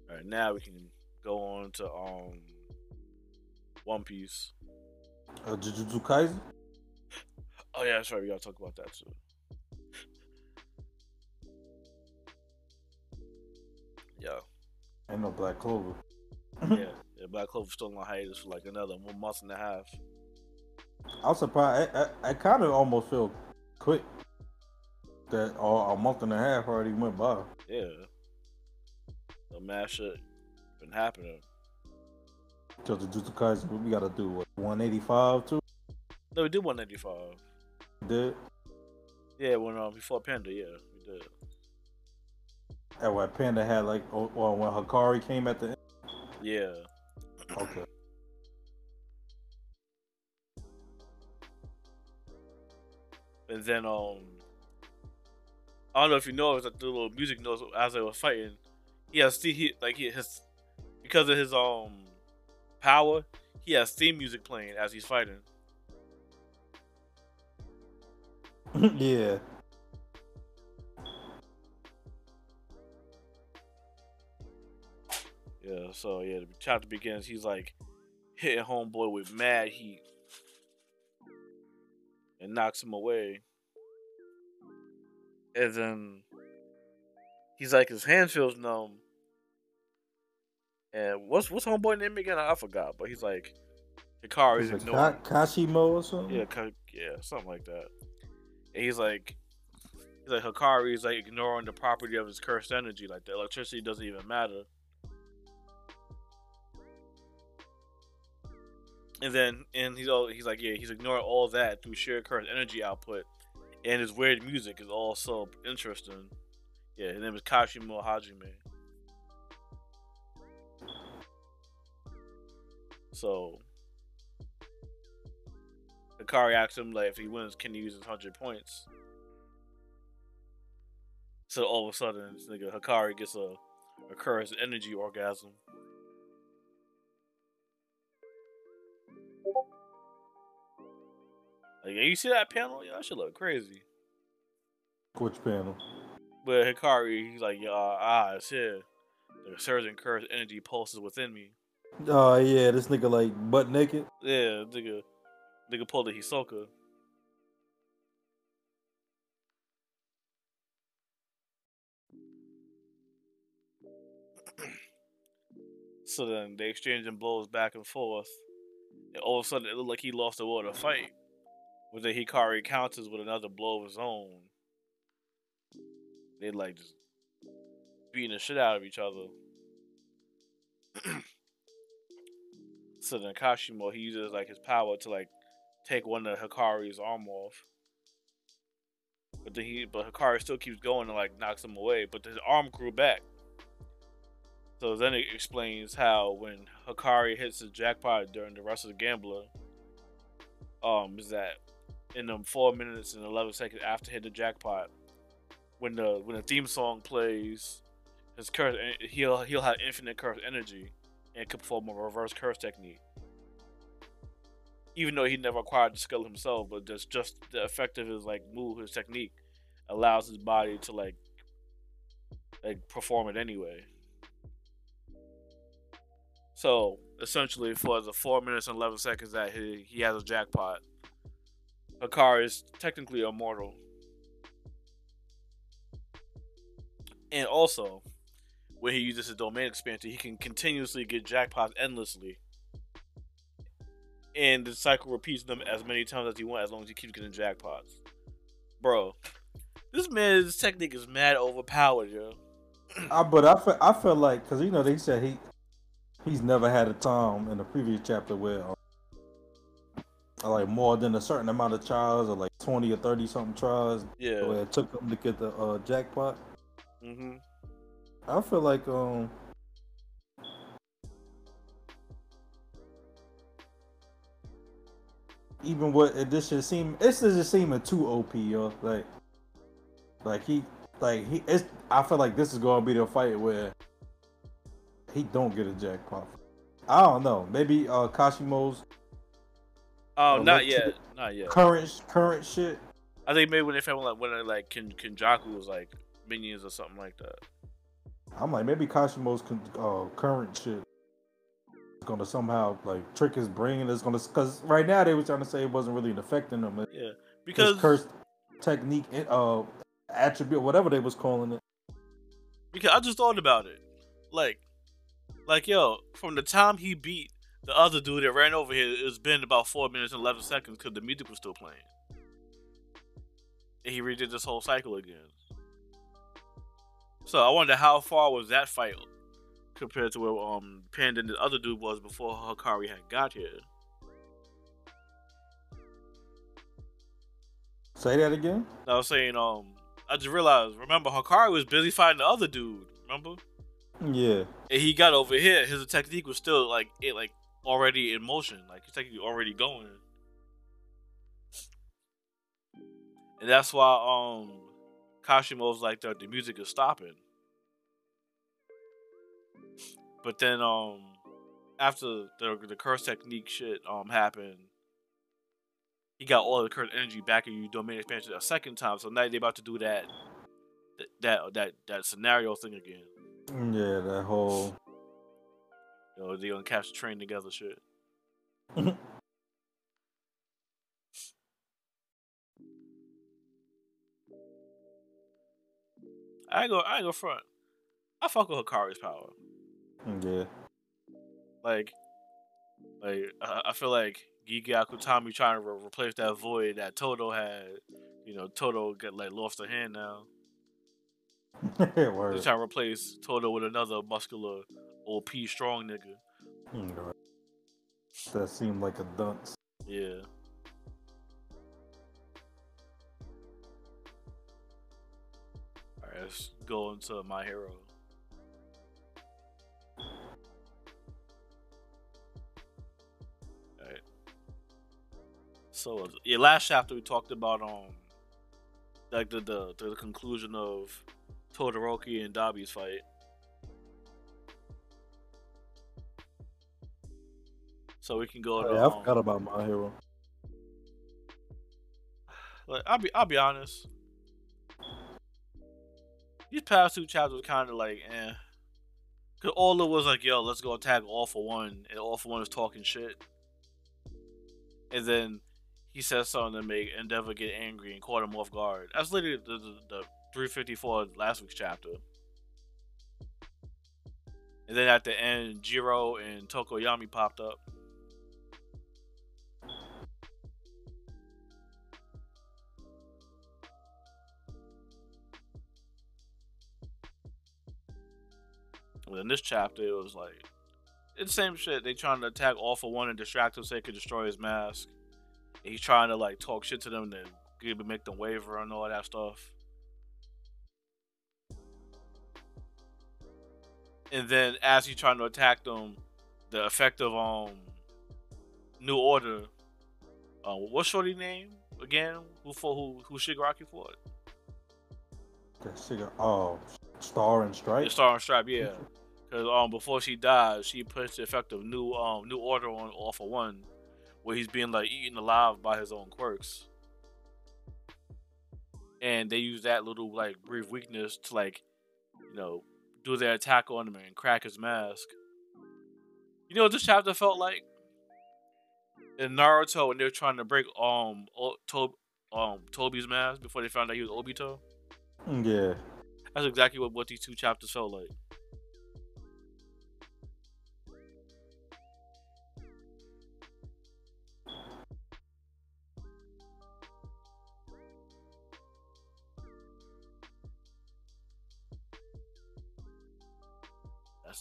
All right, now we can go on to um One Piece. Uh, Jujutsu Kaisen. Oh yeah, that's right. We gotta talk about that too. Yeah, Ain't no Black Clover. yeah, yeah. Black Clover still on hiatus for like another one month and a half. I was surprised. I, I, I kind of almost feel quick that uh, a month and a half already went by. Yeah, the mad shit been happening. So Jujutsu Kaisen, what we gotta do? What 185 too? No, we did 195. Did Yeah, when um before Panda, yeah, we did. and what Panda had like, oh, well, when Hakari came at the end. Yeah, Okay. And then um, I don't know if you know, like the little music notes as they were fighting. He has he like he his because of his um power, he has theme music playing as he's fighting. yeah. Yeah, so yeah, the chapter begins. He's like hitting homeboy with mad heat and knocks him away. And then he's like his hand feels numb. And what's what's homeboy name again? I forgot, but he's like Hikari's like ignoring. Ka- Kashimo or something. Yeah, Ka- yeah, something like that. And he's like, he's like Hikari's like ignoring the property of his cursed energy. Like the electricity doesn't even matter. And then, and he's all he's like, yeah, he's ignoring all that through sheer current energy output, and his weird music is all so interesting. Yeah, his name is Kashimo Hajime. So Hikari asks him like if he wins, can he use his hundred points? So all of a sudden, this nigga Hikari gets a cursed energy orgasm. Like, you see that panel? Yeah, that shit look crazy. Which panel? But Hikari, he's like, yeah, ah, it's here. The surge and cursed energy pulses within me. Oh yeah, this nigga like butt naked. Yeah, nigga, nigga pulled a Hisoka. so then they exchanging blows back and forth. All of a sudden, it looked like he lost the will to fight. But then Hikari counters with another blow of his own. They like just beating the shit out of each other. so then Kashimo he uses like his power to like take one of Hikari's arm off. But then he but Hikari still keeps going and like knocks him away, but his arm grew back. So then it explains how when Hikari hits the jackpot during the rest of the gambler, um, is that in them four minutes and eleven seconds after hitting the jackpot, when the when the theme song plays, his curse he'll he'll have infinite curse energy and can perform a reverse curse technique. Even though he never acquired the skill himself, but just just the effect of his like move, his technique allows his body to like like perform it anyway. So essentially, for the four minutes and eleven seconds that he he has a jackpot, Hikari is technically immortal. And also, when he uses his domain expansion, he can continuously get jackpots endlessly. And the cycle repeats them as many times as he wants, as long as he keeps getting jackpots. Bro, this man's technique is mad overpowered, yo. I, but I feel, I feel like because you know they said he he's never had a time in the previous chapter where uh, like more than a certain amount of trials or like twenty or thirty something trials Yeah. where it took him to get the uh, jackpot. hmm I feel like um even what it this should seem this doesn't seem too OP yo like like he like he it's I feel like this is gonna be the fight where he don't get a jackpot. I don't know. Maybe uh Kashimo's Oh, not yet. Not yet. current current shit. I think maybe when they found like when they, like Kin- Kenjaku was like minions or something like that. I'm like maybe Kashimo's con- uh, current shit is gonna somehow like trick his brain. Is gonna because right now they were trying to say it wasn't really affecting him. Yeah, His because cursed technique, uh, attribute, whatever they was calling it. because I just thought about it, like, like yo, from the time he beat the other dude that ran over here, it's been about four minutes and eleven seconds because the music was still playing, and he redid this whole cycle again. So I wonder how far was that fight compared to where um Panda and the other dude was before Hakari had got here. Say that again. I was saying, um, I just realized. Remember, Hakari was busy fighting the other dude. Remember? Yeah, And he got over here. His technique was still like it, like already in motion. Like his technique already going. And that's why um, Kashimo's like the the music is stopping. But then um, after the the curse technique shit um happened. He got all the curse energy back in you domain expansion a second time, so now they're about to do that, that that that scenario thing again. Mm, yeah, that whole. You know, they gonna catch the train together shit. I ain't go I ain't go front. I fuck with Hakari's power. Mm, yeah, Like like I, I feel like Gege Akutami trying to re- replace that void that Todo had. You know, Todo get like lost a hand now. Word. trying to replace Todo with another muscular OP strong nigga. Mm. That seemed like a dunce. Yeah. Alright, let's go into my hero. Alright. So yeah, last chapter we talked about um like the the, the conclusion of Todoroki and Dabi's fight. So we can go to Yeah, I um, forgot about my hero. Like I'll be I'll be honest. These past two chapters were kind of like eh. Cause all Ola was like, "Yo, let's go attack All for One," and All for One is talking shit. And then he says something to make Endeavor get angry and caught him off guard. That's literally the, the, the 354 last week's chapter. And then at the end, Jiro and Tokoyami popped up. Well, in this chapter, it was like it's the same shit. They trying to attack All for One and distract him so they could destroy his mask. He's trying to like talk shit to them to make them waver and all that stuff. And then as he's trying to attack them, the effect of um New Order. Uh, what's Shorty name again? Who for who who Shigaraki fought? That shit. got- Oh, Star and Stripe. The Star and Stripe, yeah. Because um, before she died, she puts the effect of new um new order on All for One, where he's being like eaten alive by his own quirks. And they use that little like brief weakness to like, you know, do their attack on him and crack his mask. You know what this chapter felt like? In Naruto, when they were trying to break um o- to- um Tobi's mask before they found out he was Obito. Yeah. That's exactly what, what these two chapters felt like.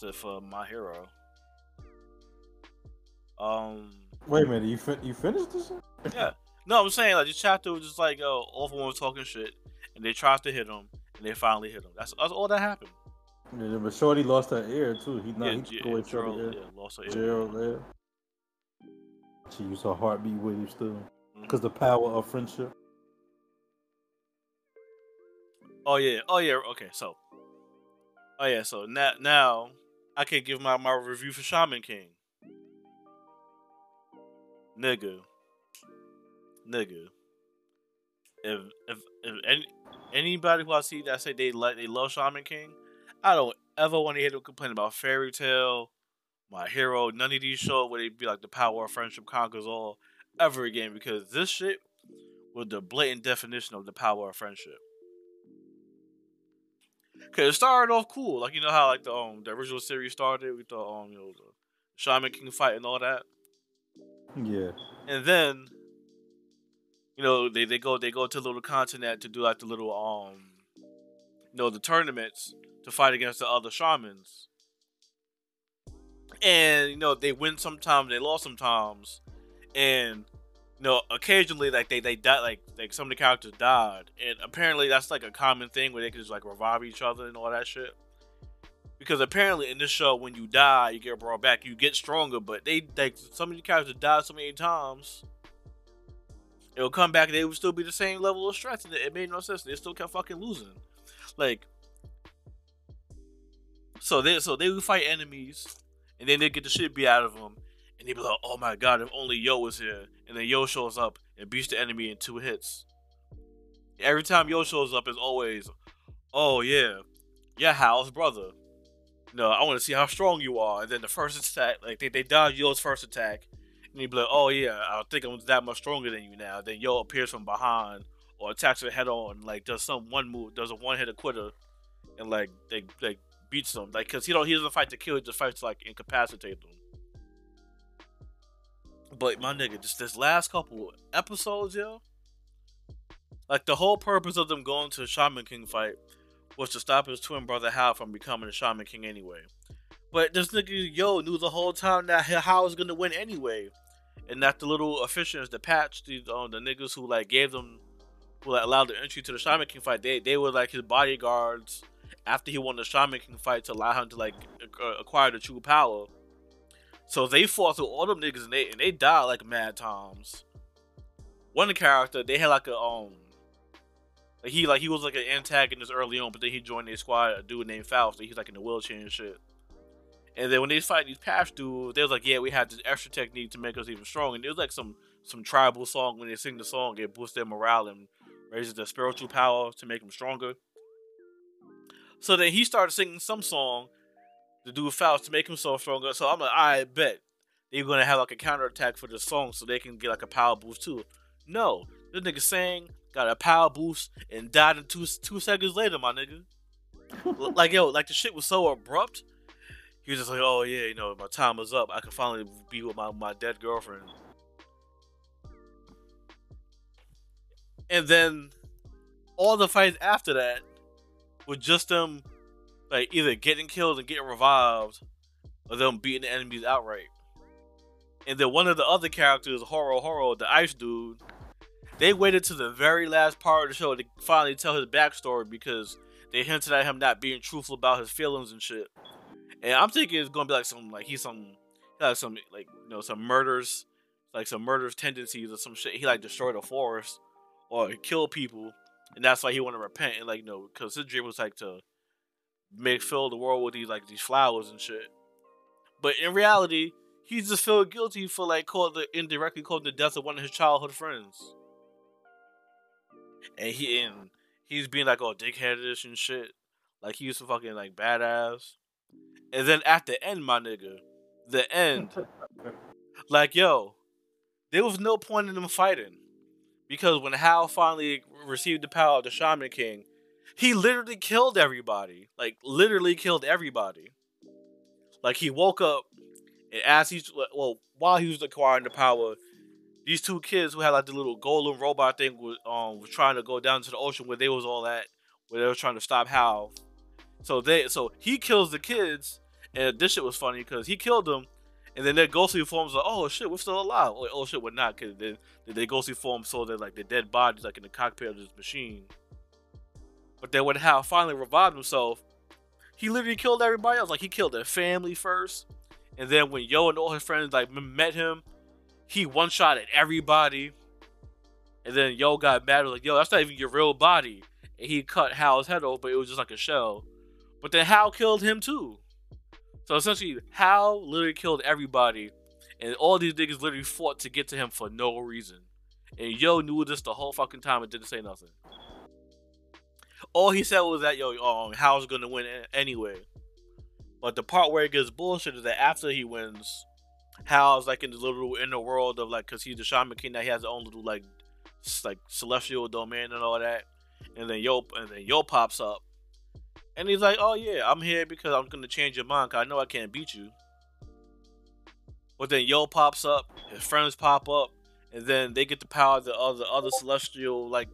For my hero. Um, Wait a minute, you fin- you finished this? yeah. No, I'm saying like this chapter was just like, oh, all of them was talking shit, and they tried to hit him, and they finally hit him. That's, that's all that happened. Yeah, but Shorty lost her ear too. He not yeah, he took Gerald, ear. yeah, lost her ear. Gerald there. She used her heartbeat with him still, because the power of friendship. Oh yeah, oh yeah. Okay, so, oh yeah, so now now I can't give my my review for Shaman King. Nigga, nigga. If if if any anybody who I see that say they like they love Shaman King, I don't ever want to hear them complain about Fairy Tail, My Hero, none of these shows where they be like the power of friendship conquers all ever again because this shit was the blatant definition of the power of friendship. Cause it started off cool, like you know how like the um the original series started with the um you know the Shaman King fight and all that, Yeah. and then you know they, they go they go to little continent to do like the little um you know the tournaments to fight against the other shamans, and you know they win sometimes they lost sometimes, and you know occasionally like they they die like like some of the characters died, and apparently that's like a common thing where they can just like revive each other and all that shit. Because apparently in this show, when you die, you get brought back, you get stronger. But they like some of the characters died so many times, it'll come back they would still be the same level of strength, and it, it made no sense. They still kept fucking losing. Like, so they so they would fight enemies, and then they get the shit beat out of them, and they be like, "Oh my god, if only Yoh was here." And then Yoh shows up and beats the enemy in two hits. Every time Yoh shows up, it's always, "Oh yeah, yeah, Hao's brother." No, I want to see how strong you are. And then the first attack, like they, they dodge Yoh's first attack, and you be like, "Oh yeah, I think I'm that much stronger than you now." Then Yoh appears from behind or attacks her head on, like does some one move, does a one hitter quitter, and like they like beats them, like because he don't he doesn't fight to kill, he just fights to like incapacitate them. But my nigga, just this last couple episodes, yo, like the whole purpose of them going to the Shaman King fight was to stop his twin brother Hao from becoming a Shaman King anyway. But this nigga Yoh knew the whole time that Hao was gonna win anyway, and that the little officials, the patch, the um, the niggas who like gave them, who like, allowed the entry to the Shaman King fight, they they were like his bodyguards after he won the Shaman King fight to allow him to like acquire the true power. So they fought through all them niggas and they and they died like mad times. One character they had like a um like he like he was like an antagonist early on, but then he joined their squad, a dude named Faust. He's like in the wheelchair and shit. And then when they fight these patch dudes, they was like, yeah, we had this extra technique to make us even strong. And it was like some some tribal song when they sing the song, it boosts their morale and raises their spiritual power to make them stronger. So then he started singing some song, the dude Faust, to make himself stronger. So I'm like, I bet they're gonna have like a counterattack for this song so they can get like a power boost too. No, this nigga sang, got a power boost, and died in two two seconds later, my nigga. Like yo, like the shit was so abrupt. He was just like, oh yeah, you know, my time was up. I can finally be with my, my dead girlfriend. And then all the fights after that were just them like either getting killed and getting revived or them beating the enemies outright. And then one of the other characters, Horo Horo, the ice dude, they waited to the very last part of the show to finally tell his backstory because they hinted at him not being truthful about his feelings and shit. And I'm thinking it's gonna be like some like he's some like some like you know some murders like some murderous tendencies or some shit. He like destroyed a forest or kill people, and that's why he want to repent and like you know because his dream was like to make fill the world with these like these flowers and shit. But in reality, he just feel guilty for like called the indirectly causing the death of one of his childhood friends. And he and he's being like all dickheadish and shit. Like he was some fucking like badass. And then at the end, my nigga, the end, like yo, there was no point in them fighting. Because when Hao finally received the power of the Shaman King, he literally killed everybody. Like literally killed everybody. Like he woke up and as he's well, while he was acquiring the power, these two kids who had like the little golden robot thing was um was trying to go down to the ocean where they was all at, where they were trying to stop Hao. So they so he kills the kids, And this shit was funny because he killed them and then their ghostly forms like, oh shit, we're still alive. Like, oh shit, we're not, because then they ghostly form so that like the dead bodies like in the cockpit of this machine. But then when Hao finally revived himself, he literally killed everybody else. Like he killed their family first, and then when Yoh and all his friends like met him, he one shot at everybody. And then Yoh got mad, like, "Yo, that's not even your real body." And he cut Hao's head off, but it was just like a shell. But then Hao killed him too. So essentially, Hao literally killed everybody, and all these niggas literally fought to get to him for no reason. And Yoh knew this the whole fucking time and didn't say nothing. All he said was that Yo, um, Hao's gonna win anyway. But the part where it gets bullshit is that after he wins, Hao's like in the little inner world of like, cause he's the shaman king that he has his own little like, like celestial domain and all that. And then Yoh, and then Yoh pops up, and he's like, "Oh yeah, I'm here because I'm gonna change your mind. Cause I know I can't beat you." But then Yoh pops up, his friends pop up, and then they get the power of the other other celestial like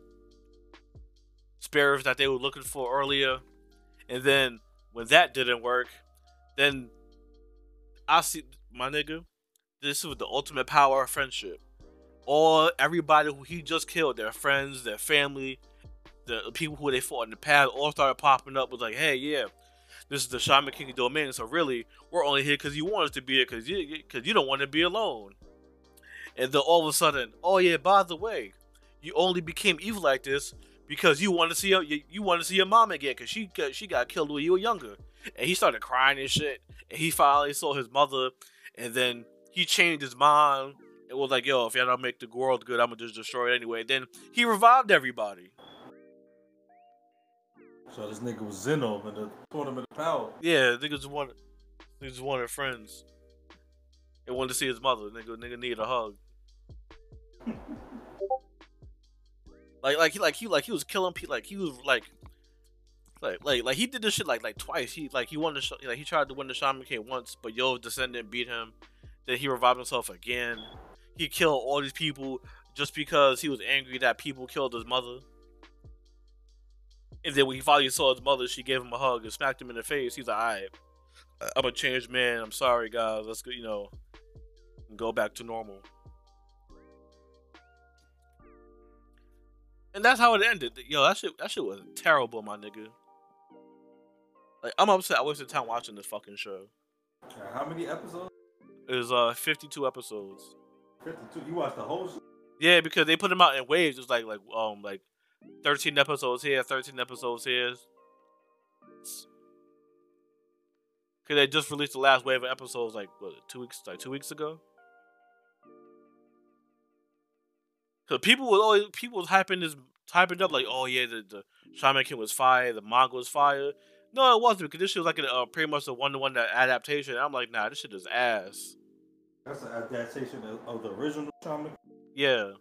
spirits that they were looking for earlier. And then when that didn't work, then I see my nigga. This was the ultimate power of friendship. All everybody who he just killed, their friends, their family, the people who they fought in the past, all started popping up. Was like, hey, yeah, this is the Shaman King domain. So really, we're only here because you want us to be here because you because you don't want to be alone. And then all of a sudden, oh yeah, by the way, you only became evil like this because you want to see your you, you want to see your mom again because she got, she got killed when you were younger. And he started crying and shit. And he finally saw his mother, and then he changed his mind. It was like, yo, if y'all don't make the world good, I'm gonna just destroy it anyway. Then he revived everybody. So this nigga was Zeno in the tournament of power. Yeah, niggas wanted, niggas wanted friends. They wanted to see his mother. Nigga, nigga needed a hug. like, like he, like he, like he was killing people. Like he was like, like, like, like he did this shit like, like twice. He, like, he won the, like he tried to win the Shaman King once, but Yo Descendant beat him. Then he revived himself again. He killed all these people just because he was angry that people killed his mother. And then when he finally saw his mother, she gave him a hug and smacked him in the face. He's like, all right, I'm a changed man. I'm sorry, guys. Let's go, you know, go back to normal. And that's how it ended. Yo, that shit, that shit was terrible, my nigga. Like, I'm upset. I wasted time watching this fucking show. how many episodes? It was uh 52 episodes. 52. You watched the whole show? Yeah, because they put them out in waves. It's like like um like 13 episodes here, 13 episodes here. Cause they just released the last wave of episodes like what, two weeks like two weeks ago. Cause people was always people was hyping this hyping up like oh yeah the, the Shaman King was fire, the manga was fire. No, it wasn't because this shit was like a, uh, pretty much a one to one adaptation. I'm like nah, this shit is ass. That's an adaptation of, of the original Shaman. King. Yeah.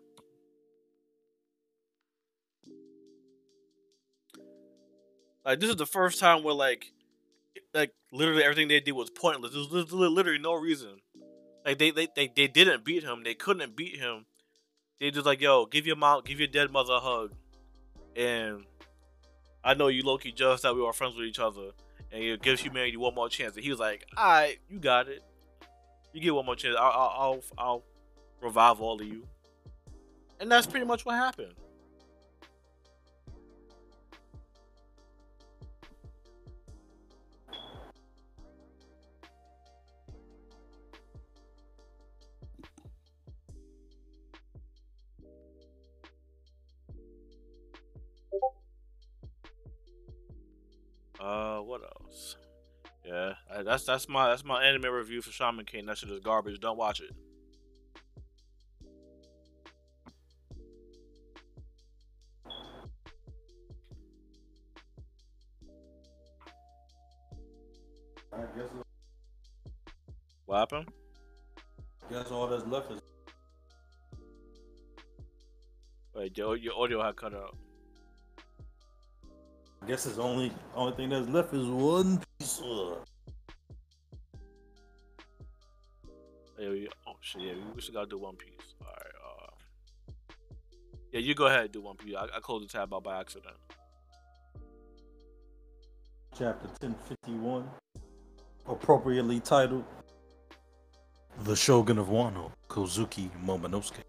Like this is the first time where like, like literally everything they did was pointless. There's literally no reason. Like they, they they they didn't beat him. They couldn't beat him. They just like yo, give your mom, give your dead mother a hug, and I know you Loki just that we are friends with each other, and it gives humanity one more chance. And he was like, all right, you got it. You get one more chance. I'll I'll I'll, I'll revive all of you. And that's pretty much what happened. Uh, what else? Yeah, that's that's my that's my anime review for Shaman King. That shit is garbage. Don't watch it. I guess. What happened? Guess all that's left is. Wait, your your audio had cut out. I guess it's only only thing that's left is one piece. Yeah, we, oh shit, yeah, we still gotta do One Piece. All right, uh, yeah, you go ahead and do One Piece. I, I closed the tab out by accident. Chapter ten fifty one. appropriately titled The Shogun of Wano, Kozuki Momonosuke.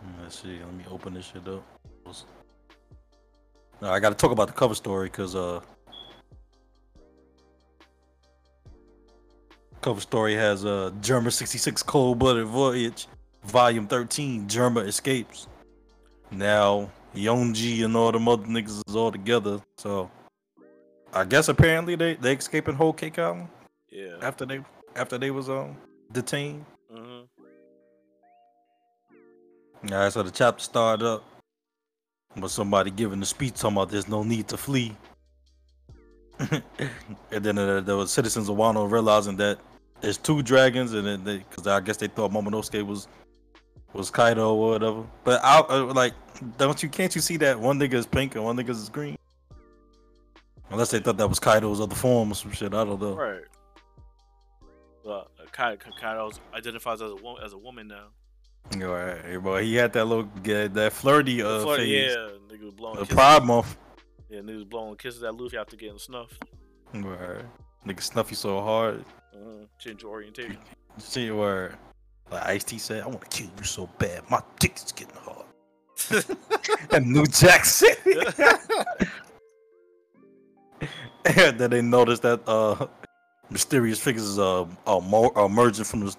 Hmm, Let's see, let me open this shit up. I gotta talk about the cover story because uh cover story has uh Germa 66 Cold Blooded Voyage, Volume 13, Germa Escapes. Now Yonji and all the other niggas is all together, so I guess apparently they they escaping whole Cake Island Yeah. after they after they was um detained. hmm Alright, so the chapter started up with somebody giving the speech talking about there's no need to flee. and then uh, there citizens of Wano realizing that there's two dragons, and then they, because I guess they thought Momonosuke was was Kaido or whatever. But I uh, like, don't you can't you see that one nigga is pink and one nigga is green? Unless they thought that was Kaido's other form or some shit. I don't know. Right. Well, Kaido identifies as a woman, as a woman now. Right, boy, he had that little that flirty uh Florida, phase. yeah, nigga was blowing The kisses. Pride Month. Yeah, nigga was blowing kisses at Luffy after getting snuffed. Right. Nigga snuffy so hard. Uh, change orientation. See where like Ice T said, I want to kill you so bad, my dick is getting hard. and New Jack City. and then they noticed that uh mysterious figures uh, are mo- are emerging from the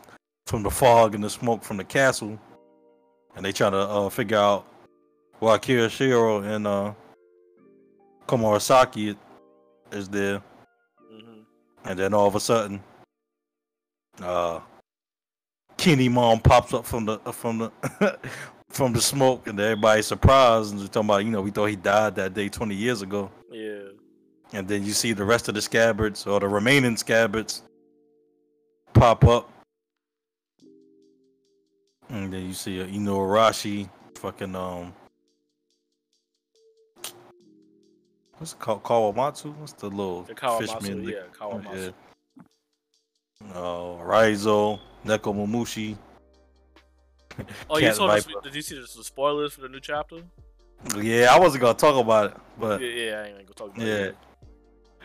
from the fog and the smoke from the castle, and they try to uh, figure out why Kirishiro and uh Komurasaki is there. hmm And then all of a sudden, uh, Kin'emon pops up from the from the from the smoke, and everybody's surprised and they're talking about, you know, we thought he died that day 20 years ago. Yeah. And then you see the rest of the scabbards or the remaining scabbards pop up. And then you see uh, Inuarashi, fucking um, what's it called? Kawamatsu? What's the little The Kawamatsu, fishman? yeah, Kawamatsu. Yeah. Uh, Raizo, Nekomamushi. Oh, you saw this? Did you see the, the spoilers for the new chapter? Yeah, I wasn't gonna talk about it, but yeah, yeah, I ain't gonna talk about yeah. it.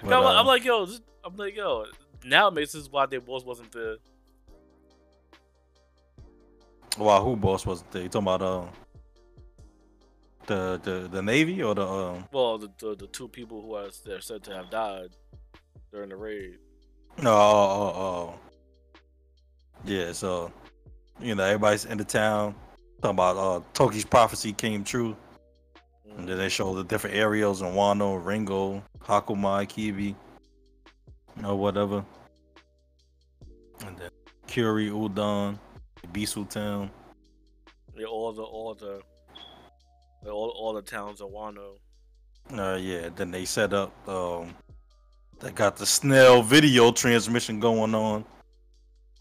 But, I'm, uh, I'm like, yo, this, I'm like, yo. Now it makes sense why their boss wasn't there. Wow, who boss wasn't there? You talking about um the the the Navy or the um Well, the, the the two people who are they're said to have died during the raid. no oh, oh, oh. yeah so you know everybody's in the town talking about uh Toki's prophecy came true and then they show the different areas in Wano, Ringo, Hakumai, Kibi, or whatever. And then Kuri, Udon, Bisu Town. Yeah, all the all the all, all the towns of Wano. Uh, yeah, then they set up. Um, they got the Snell video transmission going on,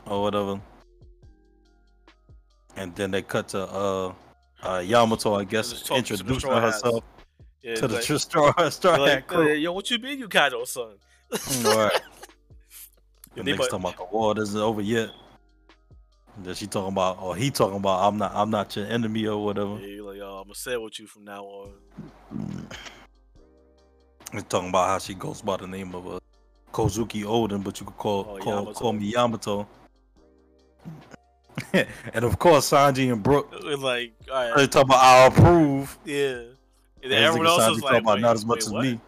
or whatever. And then they cut to uh, uh Yamato, I guess, Just talk to the introducing herself Yeah, to the like, tr- straw straw they're hat like, crew. "Uh, yo, what you mean you Kaido son? all right. The Yeah, they niggas might- talking about the war isn't over yet. Then she talking about, or he talking about, I'm not, I'm not your enemy or whatever. Yeah, you're like, yo, I'm gonna sail with you from now on. He's talking about how she goes by the name of uh, Kozuki Oden, but you could call Oh, call, Yamato. call me Yamato. and of course, Sanji and Brook, It's like, all they talking about I approve. yeah. And And everyone else Sanji is talking like, about not as much wait, as what? me.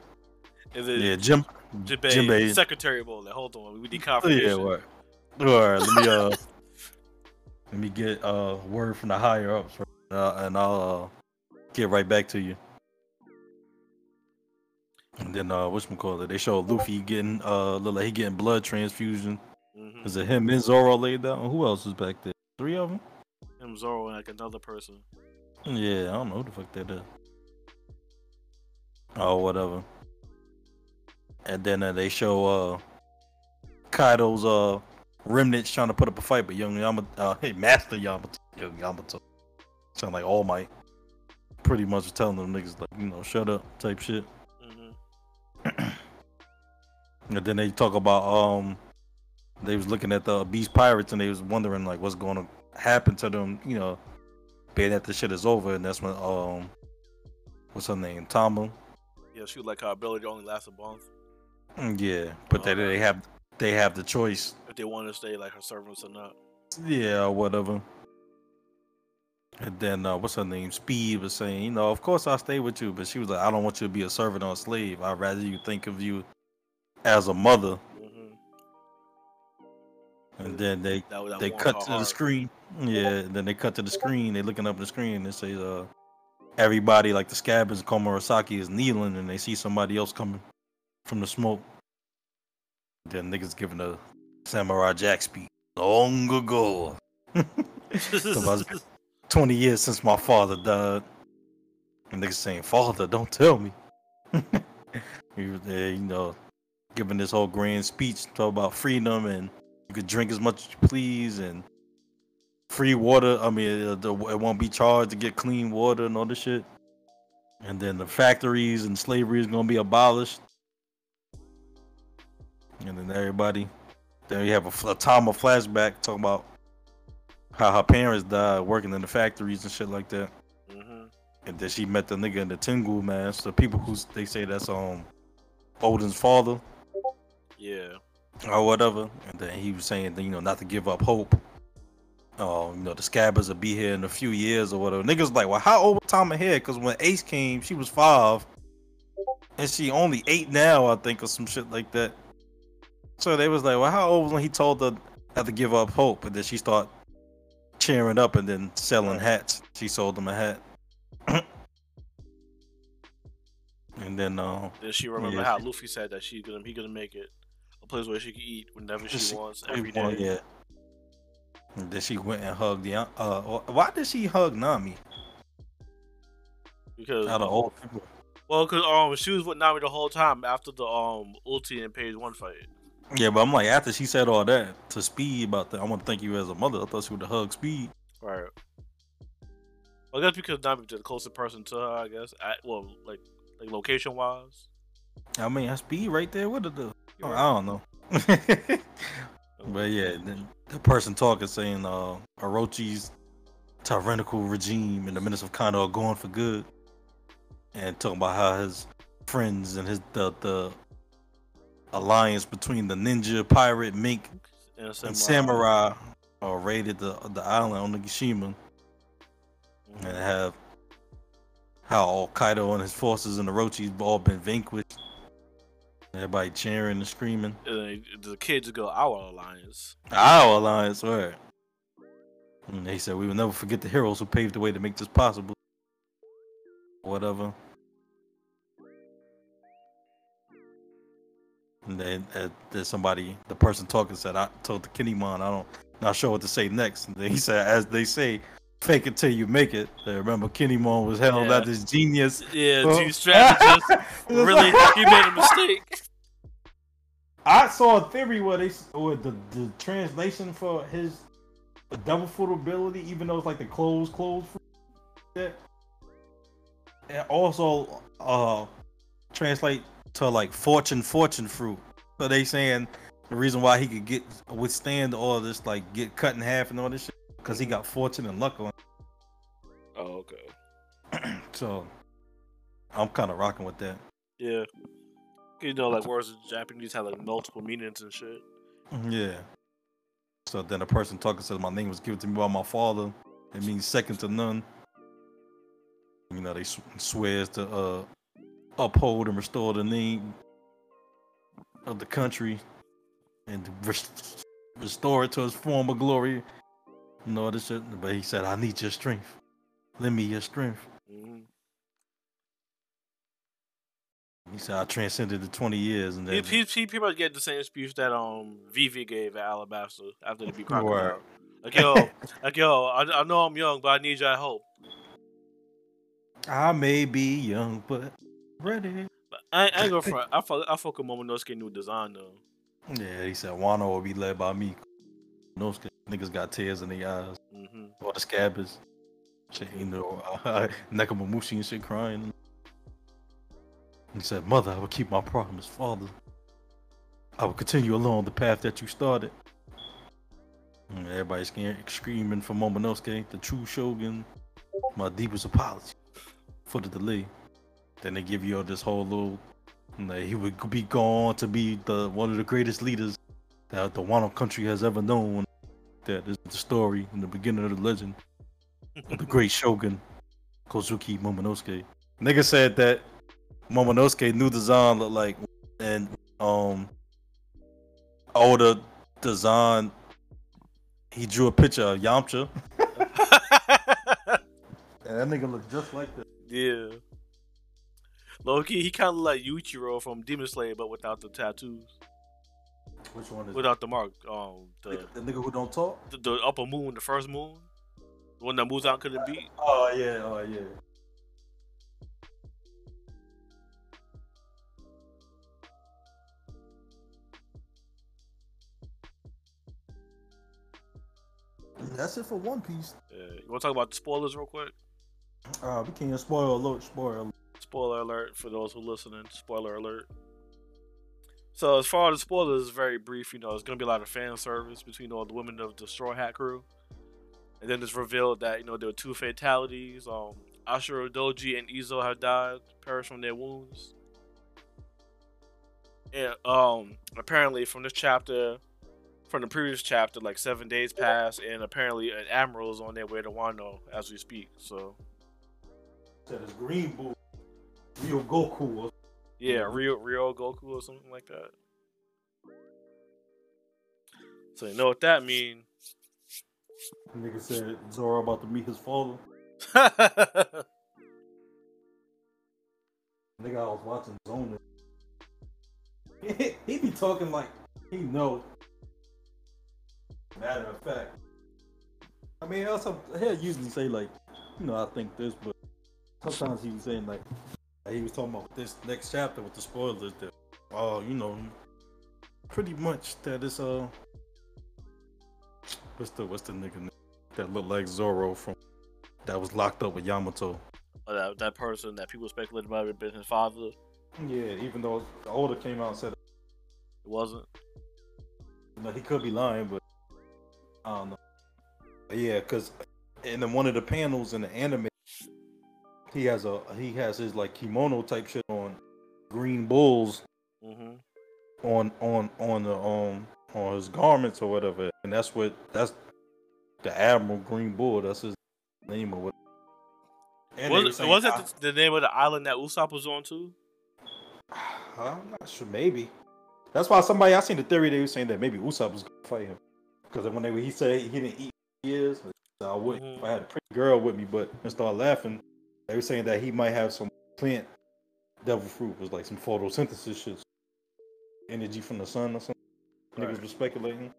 And then Yeah, Jim. Jinbei, Jinbei. secretary bowl. Like, hold on, we need Yeah, confirmation. right. All right, let me uh, let me get uh word from the higher ups, uh, and I'll uh, get right back to you. And then uh, what's call it? They show Luffy getting uh, look like he getting blood transfusion. Mhm. Is it him and Zoro laid down? Who else is back there? Three of them? Him, Zoro, and like another person. Yeah, I don't know who the fuck that is. Oh, whatever. And then uh, they show uh Kaido's uh remnants trying to put up a fight, but young Yamato, uh, hey, Master Yamato, young Yamato, sound like All Might. Pretty much telling them niggas like, you know, shut up type shit. hmm And then they talk about um they was looking at the Beast Pirates and they was wondering like what's going to happen to them, you know, being that the shit is over. And that's when um what's her name, Tama. Yeah, she was like her ability only lasts a month. Mm, Yeah, but they Oh, they have they have the choice. if they want to stay like her servants or not. Yeah, whatever. And then uh, what's her name? Speed was saying, you know, of course I'll stay with you, but she was like, I don't want you to be a servant or a slave. I'd rather you think of you as a mother. hmm And then they That, that they cut to the screen. Yeah, and then they cut to the screen. They're looking up the screen and it says, uh, everybody like the scabbers and Komurasaki is kneeling, and they see somebody else coming from the smoke. Then niggas giving a Samurai Jack speech. Long ago. Somebody's- 20 years since my father died. And niggas saying, Father, don't tell me. you know, giving this whole grand speech talk about freedom and you could drink as much as you please and free water. I mean, uh, the, it won't be charged to get clean water and all this shit. And then the factories and slavery is going to be abolished. And then everybody, then you have a, time of flashback talking about how her parents died working in the factories and shit like that. hmm And then she met the nigga in the Tengu mask. The people who they say that's um Oden's father Yeah. or whatever. And then he was saying you know not to give up hope. Oh, you know the scabbers will be here in a few years or whatever. Niggas like, well, how old was Tom ahead? Because when Ace came, she was five, and she only eight now, I think, or some shit like that. So they was like, well, how old was when he told her not to give up hope? And then she start cheering up and then selling hats. She sold them a hat. and then uh, Then she remember Yeah, how she- Luffy said that she gonna he gonna make it a place where she can eat whenever she She- wants Every day. yeah. And then she went and hugged the. Uh, why did she hug Nami? Because Out of all people. well, because um she was with Nami the whole time after the um ulti and page one fight. Yeah, but I'm like, after she said all that to Speed about that, I want to thank you as a mother. I thought she would have hugged Speed. Right. Well, I guess because was the closest person to her, I guess. I, well, like like location wise. I mean, that's Speed right there with her. though. You're I don't know. but yeah, then the person talking saying uh, Orochi's tyrannical regime and the Minister of Kano are going for good, and talking about how his friends and his the the alliance between the ninja, pirate, mink, And, and samurai. samurai uh, raided the the island Onigashima Mhm. and have how all Kaido and his forces and Orochi's all been vanquished. Everybody cheering and screaming. And the kids go our alliance. Our alliance, right? And they said we will never forget the heroes who paved the way to make this possible. Whatever. And then uh, there's somebody, the person talking said, I told the Kin'emon, I don't, not sure what to say next. And then he said, as they say, fake it till you make it. They remember Mon was held Yeah. out this genius. Yeah, two strategists. really, he made a mistake. I saw a theory where they or the, the translation for his double foot ability, even though it's like the closed closed that it also uh translate to like fortune fortune fruit. So they saying the reason why he could get withstand all this like get cut in half and all this shit because he got fortune and luck on. Oh, okay. So I'm kind of rocking with that. Yeah. You know, like words in Japanese have like multiple meanings and shit. Yeah. So then a person talking says my name was given to me by my father. It means second to none. You know they sw- swears to uh uphold and restore the name of the country and rest- restore it to its former glory. You know this shit. But he said, "I need your strength. Lend me your strength." hmm He said, "I transcended the twenty years." And He, then he, he pretty much get the same speech that um Vivi gave at Alabasta after the Word. Crocodile. Like yo, like yo, I, I know I'm young, but I need your help. I may be young, but ready. But I, I ain't gonna front. I fuck, I fuck with Momonosuke new design though. Yeah, he said Wano will be led by me. No niggas got tears in their eyes. hmm Or the scabbers. Shit, you know, uh, Nekomamushi and shit crying. He said, Mother, I will keep my promise. Father, I will continue along the path that you started. And everybody's scared, screaming for Momonosuke, the true shogun. My deepest apology for the delay. Then they give you all this whole little that he would be gone to be the one of the greatest leaders that the Wano country has ever known. That is the story in the beginning of the legend of the great shogun Kozuki Momonosuke. Nigga said that Momonosuke knew the Zan looked like, and um, older design. He drew a picture of Yamcha, and that nigga looked just like that. yeah. Loki, he kind of like Yuichiro from Demon Slayer, but without the tattoos, Which one is without the mark. Um, the the nigga who don't talk? the, the upper moon, the first moon, the one that moves out couldn't beat. Oh yeah, oh yeah. That's it for One Piece. Yeah. You want to talk about the spoilers real quick? Uh, we can't spoil alert, spoil. Spoiler alert for those who are listening. Spoiler alert. So as far as the spoilers, it's very brief. You know, it's gonna be a lot of fan service between all the women of the Straw Hat crew, and then it's revealed that you know there were two fatalities. Um, Ashura Doji and Izo have died, perished from their wounds. And um, apparently from this chapter, from the previous chapter, like seven days passed, and apparently an admiral is on their way to Wano as we speak. So Said it's Green Bull, Ryokugyu. or- Yeah, Rio Rio Goku or something like that. So you know what that mean? Nigga said Zoro about to meet his father. Nigga, I was watching Zone. he be talking like he know. Matter of fact, I mean, also he'll usually say like, you know, I think this, but sometimes he was saying like, he was talking about this next chapter with the spoilers that, oh, you know, pretty much that is uh, what's the what's the nigga name that looked like Zoro from that was locked up with Yamato. that, that person that people speculated might have been his father. Yeah, even though the older came out and said It wasn't. You know, he could be lying, but I don't know. But yeah, because in the, one of the panels in the anime, he has a he has his like kimono type shit on, green bulls hmm on on on the um on his garments or whatever, and that's what that's the Admiral Green Bull. That's his name or what. And Was, saying- was that the, the name of the island that Usopp was on too? I'm not sure. Maybe. That's why somebody I seen the theory they were saying that maybe Usopp was gonna fight him because when they he said he didn't eat years, I would Mhm. if I had a pretty girl with me, but and started laughing. They were saying that he might have some plant devil fruit was like some photosynthesis shit, energy from the sun or something. Niggas were speculating,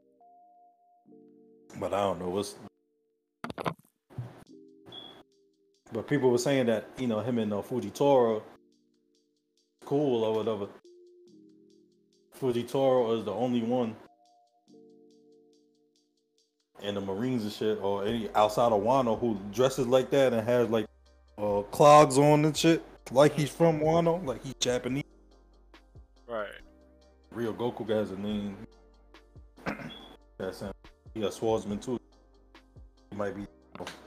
but I don't know what's. But people were saying that you know him and uh, Fujitora cool or whatever. Fujitora is the only one in the Marines and shit, or any outside of Wano who dresses like that and has like uh, clogs on and shit, like he's from Wano, like he's Japanese. Right. Ryokugyu has a name. That's him. He a swordsman too. He might be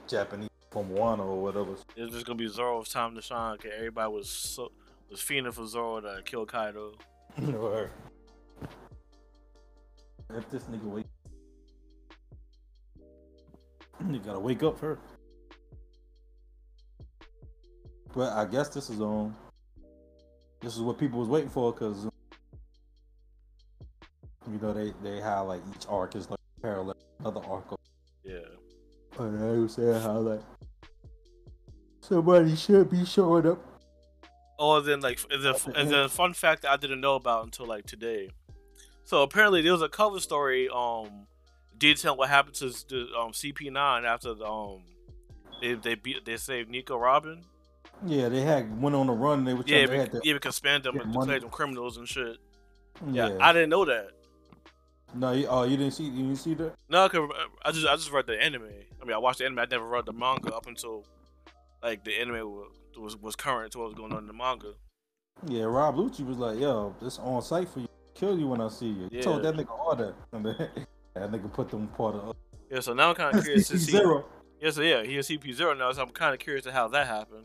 Japanese from Wano or whatever. It's just gonna be Zoro's time to shine. Cause everybody was so was fiending for Zoro to kill Kaido. Or if this nigga wake, you gotta wake up first. But I guess this is um, this is what people was waiting for because you know they they have like each arc is like parallel to another arc. Of, Yeah. and they were saying how like somebody should be showing up. Oh, then like then, and then fun fact that I didn't know about until like today. So apparently there was a cover story um detailing what happened to the um CP9 after the um they they beat they saved Nico Robin. Yeah, they had went on a run. They were trying, Yeah, they had to, yeah, because spanned them and money. declared them criminals and shit. yeah. Yeah, I didn't know that. no, you, oh, you didn't see, you didn't see that. No, cause uh, I just I just read the anime. I mean, I watched the anime. I never read the manga up until like the anime was was, was current to what was going on in the manga. Yeah, Rob Lucci was like, "Yo, this on site for you. Kill you when I see you." He told Yeah. that nigga all that, and that nigga put them part of Yeah, so now I'm kind of curious to see. zero. Yeah, so yeah, he is CP zero now, so I'm kind of curious to how that happened.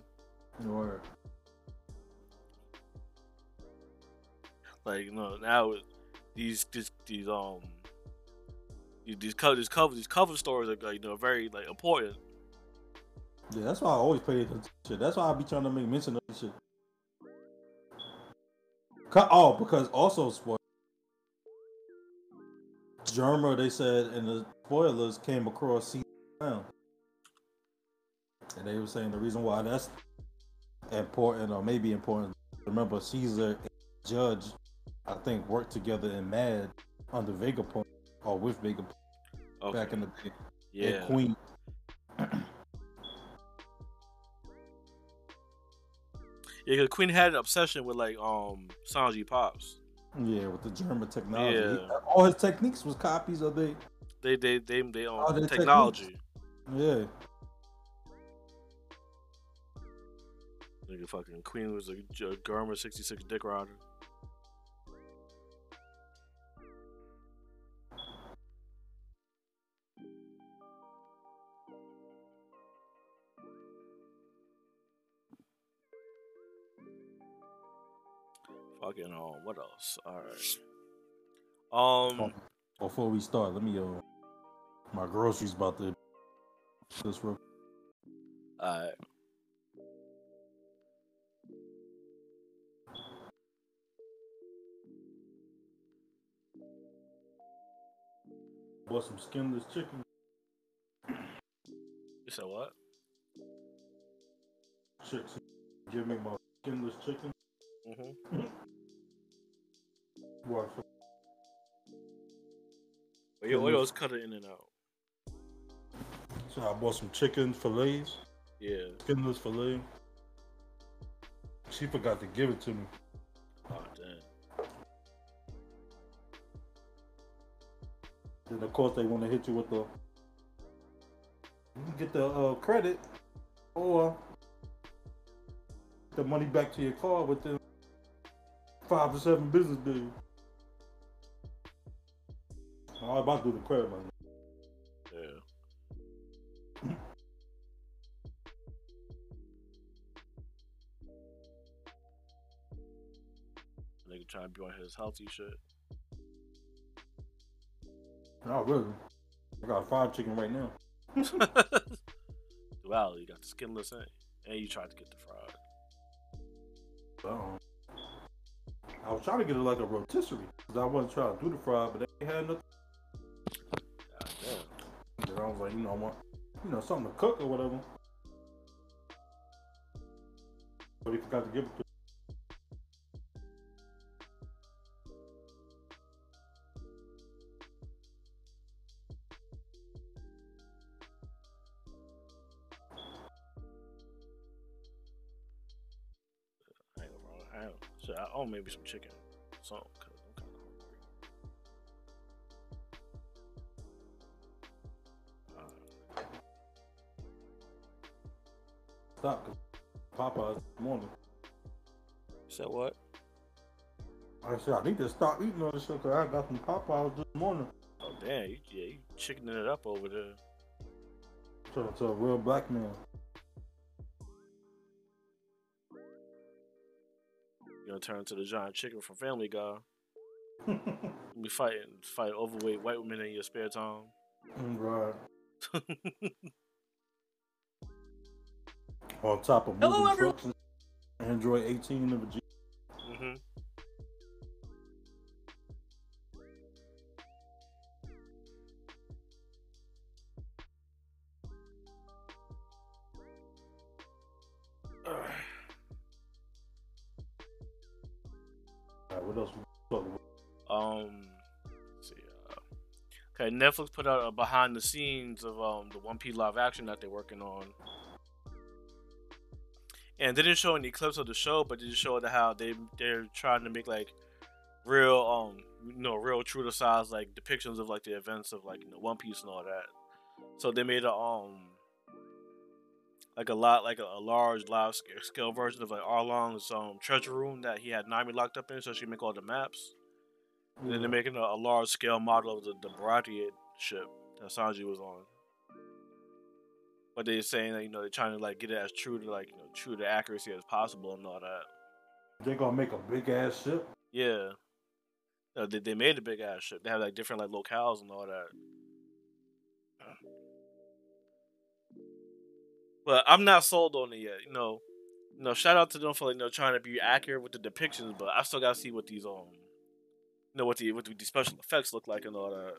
Word. Like you know now these these these um these cover these cover these cover stories are like, you know very like important. Yeah, that's why I always pay attention. Shit. That's why I be trying to make mention of this shit. Co- Oh, because also spoiler. Germa, they said in the spoilers came across now, and they were saying the reason why that's important or maybe important. Remember, Caesar and Judge, I think, worked together in Mad under Vegapunk or with Vegapunk Okay. back in the day. yeah. Queen. Yeah, 'cause Queen had an obsession with like um Sanji Pops. Yeah, with the German technology. Yeah. All his techniques was copies of they. They they they they their technology. Yeah. Nigga, fucking Queen was a J- Germa sixty six dick rider. Fucking um, what else? All right. Um, Before we start, let me uh my groceries about to this real alright. Bought some skinless chicken. You said what? Chicks. Give me my skinless chicken. Mm-hmm. What? Your oil's cut it in and out. So I bought some chicken fillets, Yeah. skinless fillet. She forgot to give it to me. Then of course they want to hit you with the get the uh, credit or the money back to your car within five to seven business days. I'm about to do the credit money. Yeah. Nigga trying to be on his healthy shit. Not really. I got fried chicken right now. wow, you got the skinless in, and you tried to get the fried. Um, I was trying to get it like a rotisserie because I wasn't trying to do the fried, but they had nothing. God damn. And I was like, you know, I want, you know, something to cook or whatever. But he forgot to give it to maybe some chicken. So, cause I'm kind of hungry. Uh, stop Popeyes morning. you said what? I said, I need to stop eating all this shit because I got some Popeyes this morning. Oh damn, you, yeah, you chickening it up over there. Turning to a real black man. You gonna turn to the giant chicken from Family Guy. we fight fighting, fight overweight white women in your spare time. right. On top of Hello, moving everyone. Android 18 of a G. hmm Netflix put out a behind the scenes of um the One Piece live action that they're working on, and they didn't show any clips of the show, but they just showed how they they're trying to make like real um you know real true to size like depictions of like the events of like you know One Piece and all that. So they made a um like a lot like a, a large live scale version of like Arlong's um treasure room that he had Nami locked up in, so she make all the maps. And then they're making a, a large scale model of the, the Baratie ship that Sanji was on. But they're saying that, you know, they're trying to like get it as true to like, you know, true to accuracy as possible and all that. They're gonna make a big ass ship. Yeah. You they they made a big ass ship. They have like different like locales and all that. But I'm not sold on it yet. You know, you know, shout out to them for like, you know trying to be accurate with the depictions, but I still gotta see what these um, know, what the what the special effects look like and all that.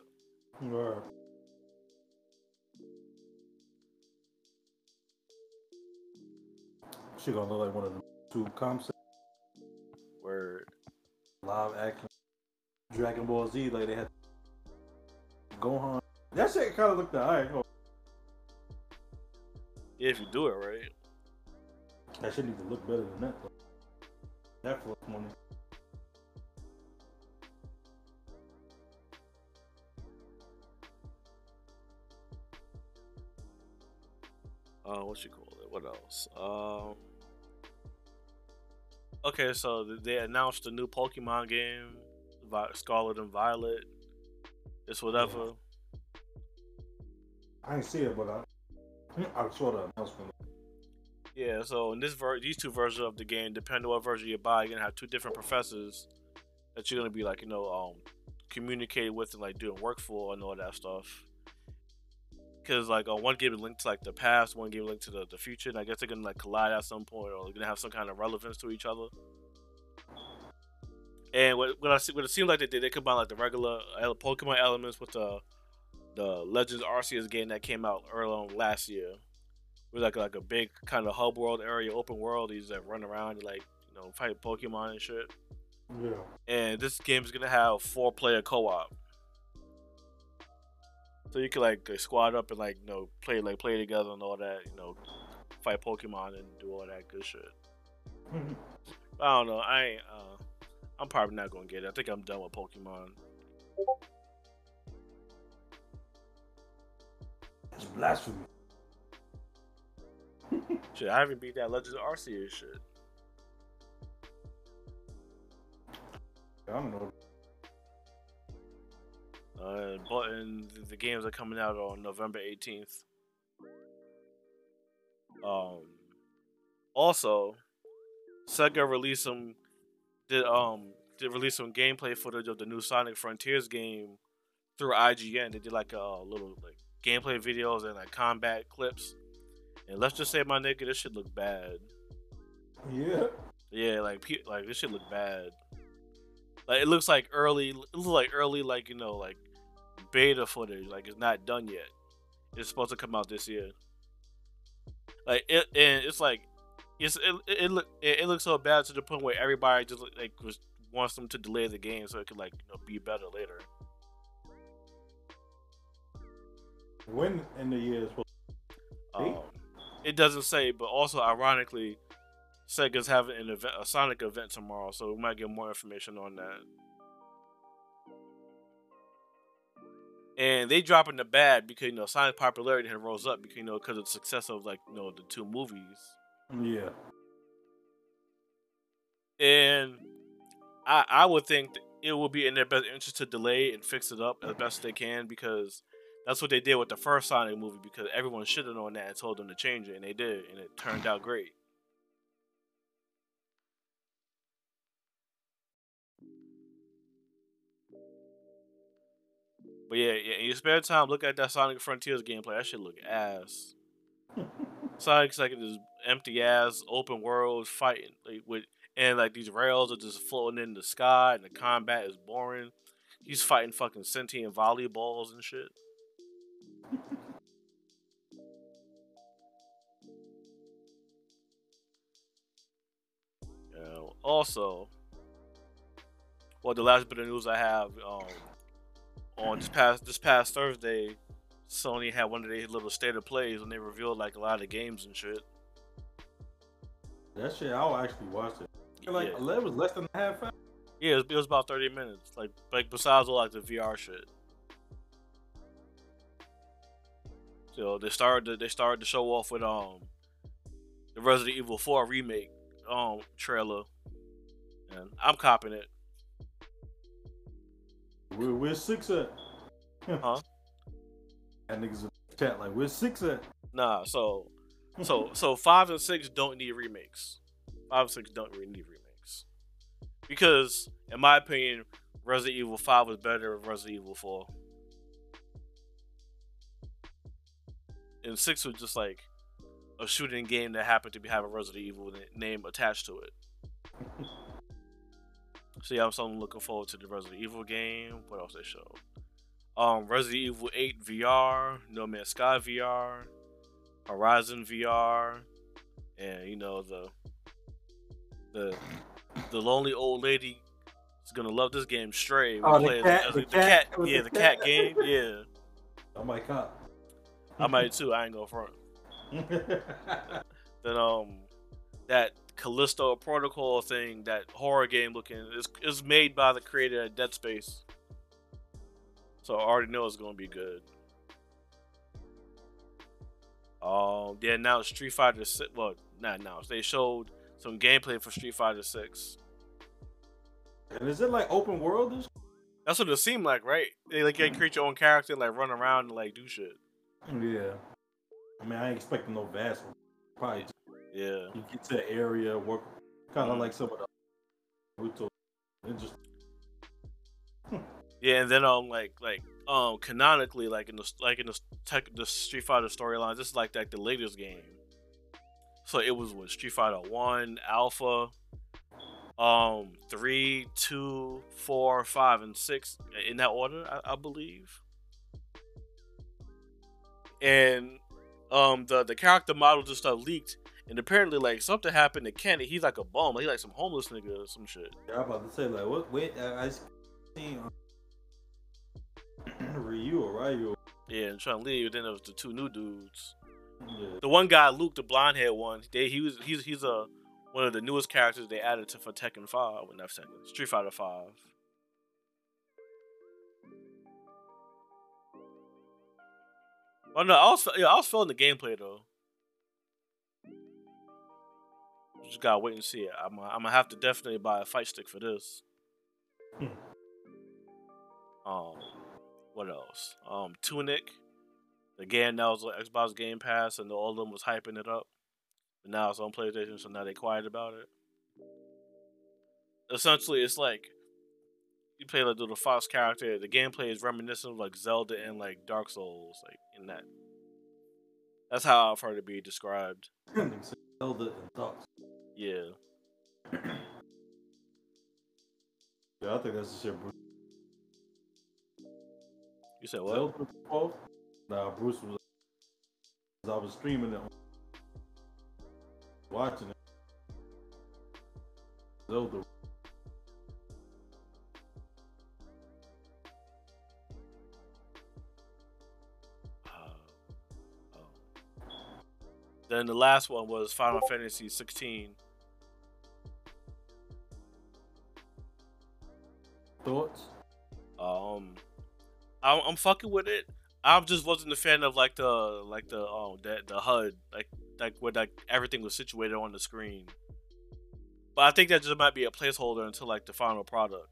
Right. She gonna look like one of the two concepts Word. live action Dragon Ball Z like they had Gohan. That shit kind of looked alright. Yeah, if you do it right. That shit need to look better than that. Though. That for money. Uh, what you call it? What else? Um. Okay, so they announced a new Pokemon game, Scarlet and Violet. It's whatever. I ain't see it, but I I saw the announcement. Yeah, so in this ver- these two versions of the game, depending on what version you buy, you're gonna have two different professors that you're gonna be like, you know, um, communicating with and like doing work for and all that stuff. Because like uh, one game is linked to like the past, one game linked to the, the future, and I guess they're gonna like collide at some point, or they're gonna have some kind of relevance to each other. And what what I see, what it seems like they did, they combined like the regular Pokemon elements with the the Legends Arceus game that came out early on last year It was like like a big kind of hub world area, open world. These that run around and like you know fight Pokemon and shit. Yeah. And this game is gonna have four player co op, so you could like squad up and like you know play like play together and all that. You know, fight Pokemon and do all that good shit. I don't know. I. Uh, I'm probably not gonna get it. I think I'm done with Pokemon. That's blasphemy. Shit, I haven't beat that Legends Arceus shit. I don't know. Uh, but and the games are coming out on November 18th. Um, also, Sega released some did um did release some gameplay footage of the new Sonic Frontiers game through IGN. They did like a little like gameplay videos and like combat clips. And let's just say, my nigga, this shit look bad. Yeah. Yeah, like pe- like this shit look bad. Like it looks like early, it looks like early, like you know, like beta footage. Like it's not done yet. It's supposed to come out this year. Like it, and it's like it's it it, it, look, it, it looks so bad to the point where everybody just like was wants them to delay the game so it could like you know be better later. When in the year is supposed Um, it doesn't say, but also ironically, Sega's having an event, a Sonic event tomorrow, so we might get more information on that. And they dropping the bad because you know Sonic's popularity had rose up because you know because of the success of like you know the two movies. Yeah. And I I would think that it would be in their best interest to delay and fix it up as best they can because that's what they did with the first Sonic movie because everyone should have known that and told them to change it and they did and it turned out great. But yeah, yeah, in your spare time, look at that Sonic Frontiers gameplay. That shit look ass. Sonic's like this empty ass open world fighting like with and like these rails are just floating in the sky and the combat is boring. He's fighting fucking sentient volleyballs and shit. Also, well, the last bit of news I have um, on this past this past Thursday, Sony had one of their little state of plays when they revealed like a lot of games and shit. That shit, I'll actually watch it. Like, Yeah. it was less than a half hour. Yeah, it was, it was about thirty minutes. Like like besides all like the VR shit. So they started to, they started to show off with um the Resident Evil 4 remake um trailer. And I'm copying it. Where, where's six at? Huh? That niggas in the chat like, where's six at? Nah, so so so five and six don't need remakes. Five and six don't really need remakes. Because in my opinion, Resident Evil 5 was better than Resident Evil 4. And 6 was just like a shooting game that happened to be have a Resident Evil name attached to it. so yeah, I'm so looking forward to the Resident Evil game. What else they showed? Um, Resident Evil 8 VR, No Man's Sky VR, Horizon VR, and you know the the the lonely old lady is gonna love this game. Stray. Oh, the cat, the, the cat, cat, yeah, the the cat cat. game, yeah. Oh my god. I might too. I ain't gonna front. Then um, that Callisto Protocol thing, that horror game looking, is is made by the creator of Dead Space. So I already know it's gonna be good. Um, they announced Street Fighter Six. Well, not announced. They showed some gameplay for Street Fighter Six. and is it like open world? That's what it seemed like, right? They like you create your own character, and, like run around and like do shit. Yeah. I mean, I ain't expecting no vast. Probably Yeah. you get to the area, work kind of like some of the Naruto. And just Yeah, and then um like like um canonically like in the like in the tech the Street Fighter storyline, this is like like the latest game. So it was with Street Fighter One, Alpha, um three, two, four, five, and six in that order, I, I believe. And um the the character models and stuff leaked, and apparently like something happened to Kenny. He's like a bum, he's like some homeless nigga or some shit. yeah, I'm about to say like what? Wait, I, I seen Ryu or Ryu. Yeah, and trying to leave. Then there was the two new dudes. Yeah. The one guy, Luke, the blonde haired one, they he was he's he's a one of the newest characters they added to for Tekken Five. When I've said Street Fighter Five. Well, no, I was yeah, I was feeling the gameplay though. Just gotta wait and see it. I'm gonna, I'm gonna have to definitely buy a fight stick for this. Hmm. um, what else? Um, Tunic. Again, that was on Xbox Game Pass, and all of them was hyping it up. But now it's on PlayStation, so now they quiet about it. Essentially, it's like you play like the little Fox character. The gameplay is reminiscent of like Zelda and like Dark Souls, like in that. That's how I've heard it be described. Zelda and Dogs. Yeah. Yeah, I think that's the shit. Bruce. You said what? Nah, Bruce was. I was streaming it, watching it. Zelda. Then the last one was Final Fantasy 16. Thoughts? Um, I'm, I'm fucking with it. I just wasn't a fan of like the like the um the the HUD like like where like everything was situated on the screen. But I think that just might be a placeholder until like the final product.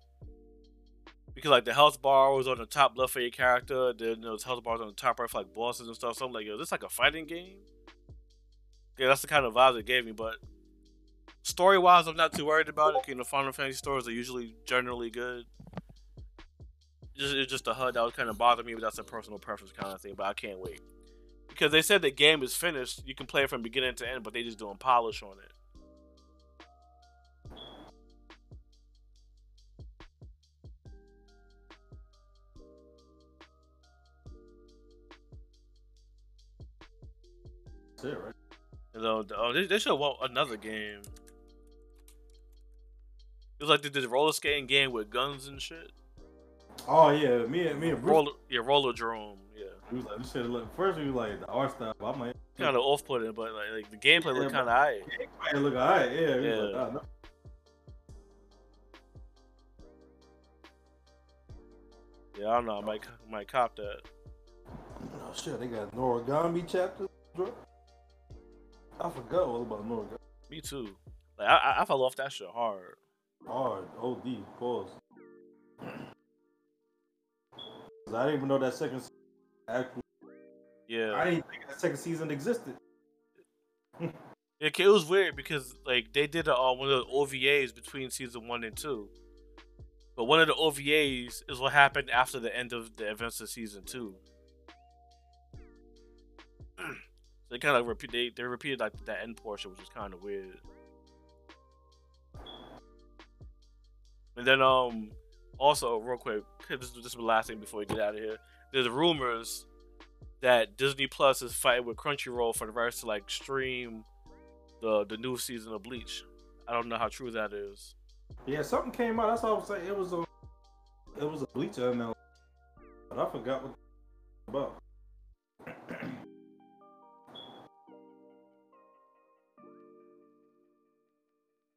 Because like the health bar was on the top left for your character, then those health bars on the top right for like bosses and stuff. So I'm like, yo, is this like a fighting game? Yeah, that's the kind of vibes it gave me. But story wise, I'm not too worried about it. You know, Final Fantasy stories are usually generally good just it's just a HUD that was kind of bothering me, but that's a personal preference kind of thing. But I can't wait because they said the game is finished. You can play it from beginning to end, but they just doing polish on it. That's it, right? You know, oh, they, they should want another game. It was like they did a roller skating game with guns and shit. Oh yeah, me and me and Bruce. Roller, yeah, Rollerdrome. Yeah, We was like, we should look. First, we was like the art style. but I'm like, kind of off putting, but like, like the gameplay looked kind of high. hey, look alright. Yeah, Yeah. like, oh, no. Yeah, I don't know. I might might cop that. Oh shit, they got a Noragami chapter. bro. I forgot all about a Noragami. Me too. Like I, I, I fell off that shit hard. Hard, OD, pause. 'Cause I didn't even know that second se- actual. Yeah. I didn't think that second season existed. It, it was weird because like they did a, uh, one of the OVAs between season one and two, But one of the OVAs is what happened after the end of the events of season two. They kind of repeat they, they repeated like that end portion, which is kind of weird. And then um also real quick, this is this is the last thing before we get out of here. There's rumors that Disney Plus is fighting with Crunchyroll for the rights to like stream the the new season of Bleach. I don't know how true that is. Yeah, something came out. That's all I was saying. It was a, it was a Bleach now, but I forgot what about.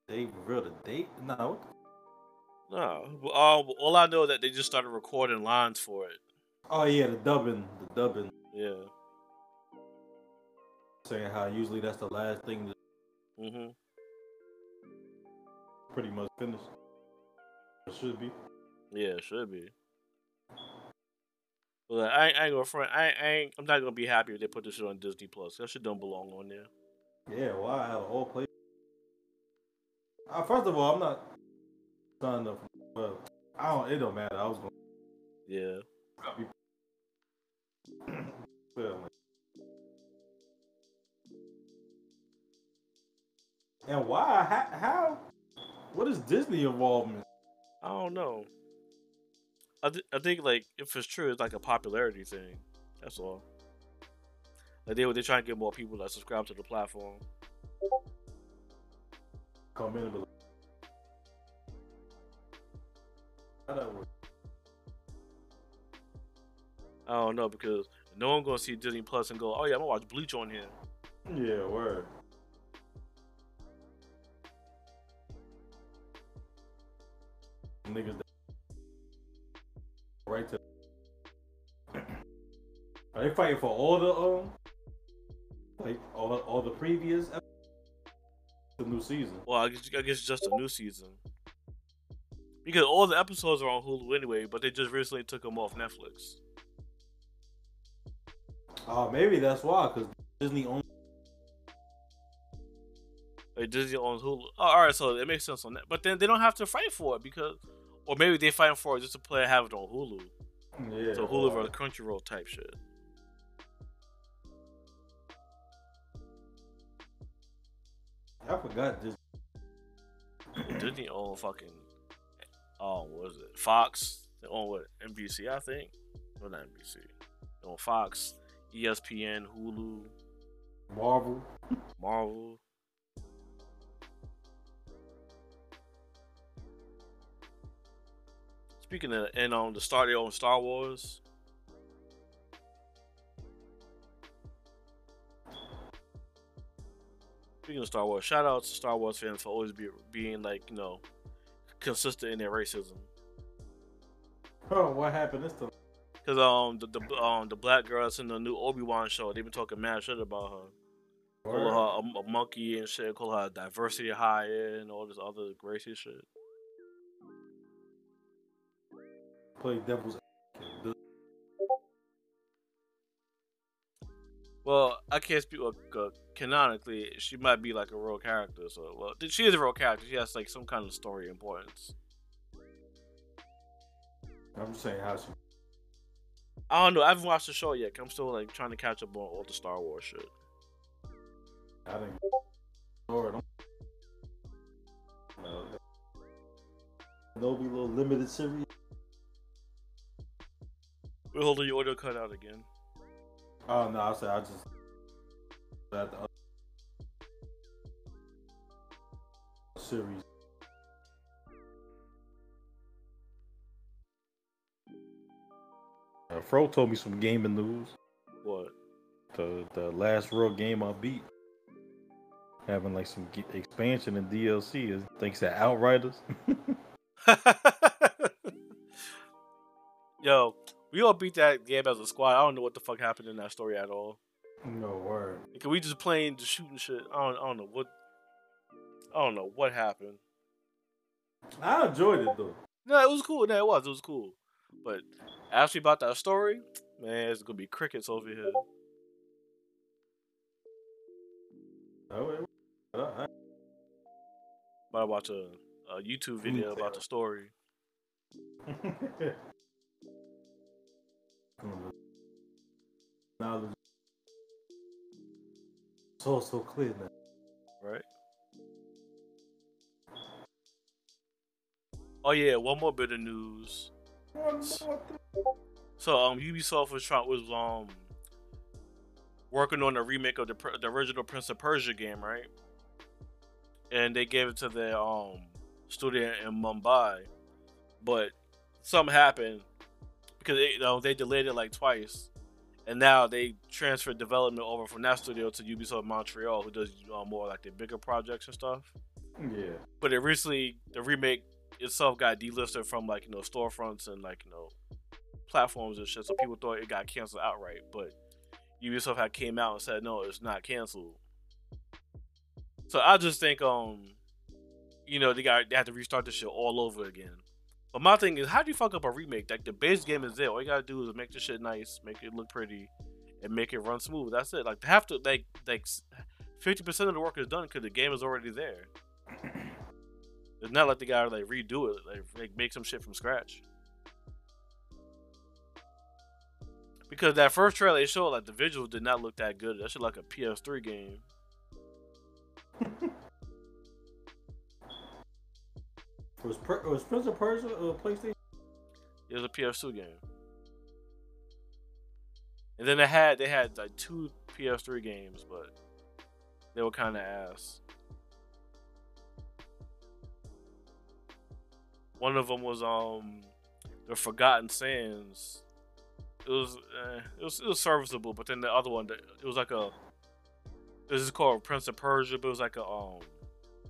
They revealed a date? No. No, all, all I know is that they just started recording lines for it. Oh yeah, the dubbing, the dubbing. Yeah. Saying how usually that's the last thing to hmm pretty much finish. It should be. Yeah, it should be. But I, I ain't gonna front. I, I ain't. I'm not gonna be happy if they put this shit on Disney Plus. That shit don't belong on there. Yeah, why of all places? Uh, first of all, I'm not signed up. Well, I don't. It don't matter. I was going. Yeah. And why? How, how? What is Disney involvement? I don't know. I, th- I think like if it's true, it's like a popularity thing. That's all. Like they they're trying to get more people that subscribe to the platform. Come in and be like, how that work? I don't know because no one gonna see Disney Plus and go, oh yeah, I'm gonna watch Bleach on here. Yeah, word. Niggas that right to Are they fighting for all the um like all all the previous the new season? Well, I guess, I guess just a new season. Because all the episodes are on Hulu anyway, but they just recently took them off Netflix. Oh, maybe that's why because Disney owns Like Disney owns Hulu. Oh, all right, so it makes sense on that. But then they don't have to fight for it because, or maybe they fighting for it just to play have it on Hulu. yeah. So Hulu versus Crunchyroll type shit. I forgot Disney. Disney own fucking, oh, what was it? Fox. They own what? NBC, I think. No, not NBC. They own Fox, ESPN, Hulu, Marvel. Marvel. Speaking of, and on the start their own Star Wars. Speaking of Star Wars, shout out to Star Wars fans for always be, being like, you know, consistent in their racism. Oh, what happened this time? Cause um the, the um the black girl that's in the new Obi Wan show, they've been talking mad shit about her. Call her a, a monkey and shit. Call her a diversity hire and all this other racist shit. Play devil's Well, I can't speak uh, canonically. She might be like a real character. So, well, she is a real character. She has like some kind of story importance. I'm just saying how she. I don't know. I haven't watched the show yet. I'm still like trying to catch up on all the Star Wars shit. I didn't. Lord. No. Kenobi little limited series. We're holding your audio cut out again. Oh no, I said I just. That the other series. Uh, Fro told me some gaming news. What? The the last real game I beat, having like some ge- expansion and DLC is thanks to Outriders. Yo, we all beat that game as a squad. I don't know what the fuck happened in that story at all. no word. Can we just playing, just shooting shit? I don't, I don't know what. I don't know what happened. I enjoyed it though. No, it was cool. No, it was. It was cool. But actually about that story, man, it's gonna be crickets over here. Oh, it- uh, But I watch a, a YouTube video about the story. now the- it's all so clear now. right? Oh yeah, one more bit of news. So um, Ubisoft was trying was um working on a remake of the the original Prince of Persia game, right? And they gave it to their um studio in Mumbai, but something happened because they, you know, they delayed it like twice, and now they transferred development over from that studio to Ubisoft Montreal, who does uh, more like the bigger projects and stuff. Yeah. But it recently the remake itself got delisted from like you know storefronts and like you know platforms and shit. So people thought it got canceled outright. But Ubisoft had came out and said no, it's not canceled. So I just think um, you know they got they had to restart this shit all over again. But my thing is, how do you fuck up a remake? Like the base game is there. All you gotta do is make the shit nice, make it look pretty, and make it run smooth. That's it. Like have to like like fifty percent of the work is done because the game is already there. It's not like they gotta like redo it, like, like make some shit from scratch. Because that first trailer they showed like the visuals did not look that good. That shit like a PS3 game. Was per- was Prince of Persia a PlayStation? It was a PS2 game. And then they had they had like two PS3 games, but they were kind of ass. One of them was um the Forgotten Sands. It was eh, it was it was serviceable, but then the other one it was like a this is called Prince of Persia, but it was like a um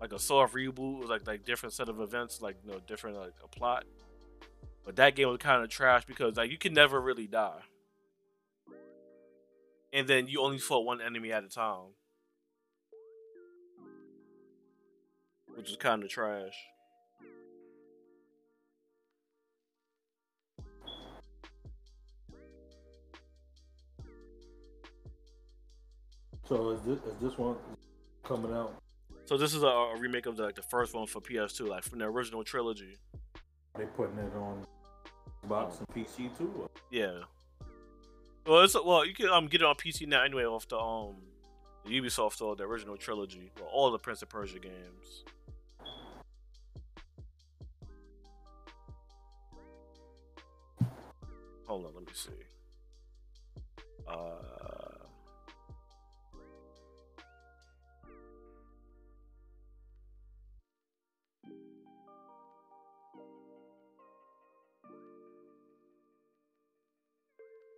like a soft reboot. Was like like different set of events, like you know different like a plot. But that game was kind of trash because like you can never really die, and then you only fought one enemy at a time, which is kind of trash. So is this is this one coming out? So this is a, a remake of the, like the first one for PS2, like from the original trilogy. They putting it on Xbox and PC too. or- Yeah. Well, it's well you can um get it on PC now anyway off the um the Ubisoft store, the original trilogy, or all the Prince of Persia games. Hold on, let me see. Uh,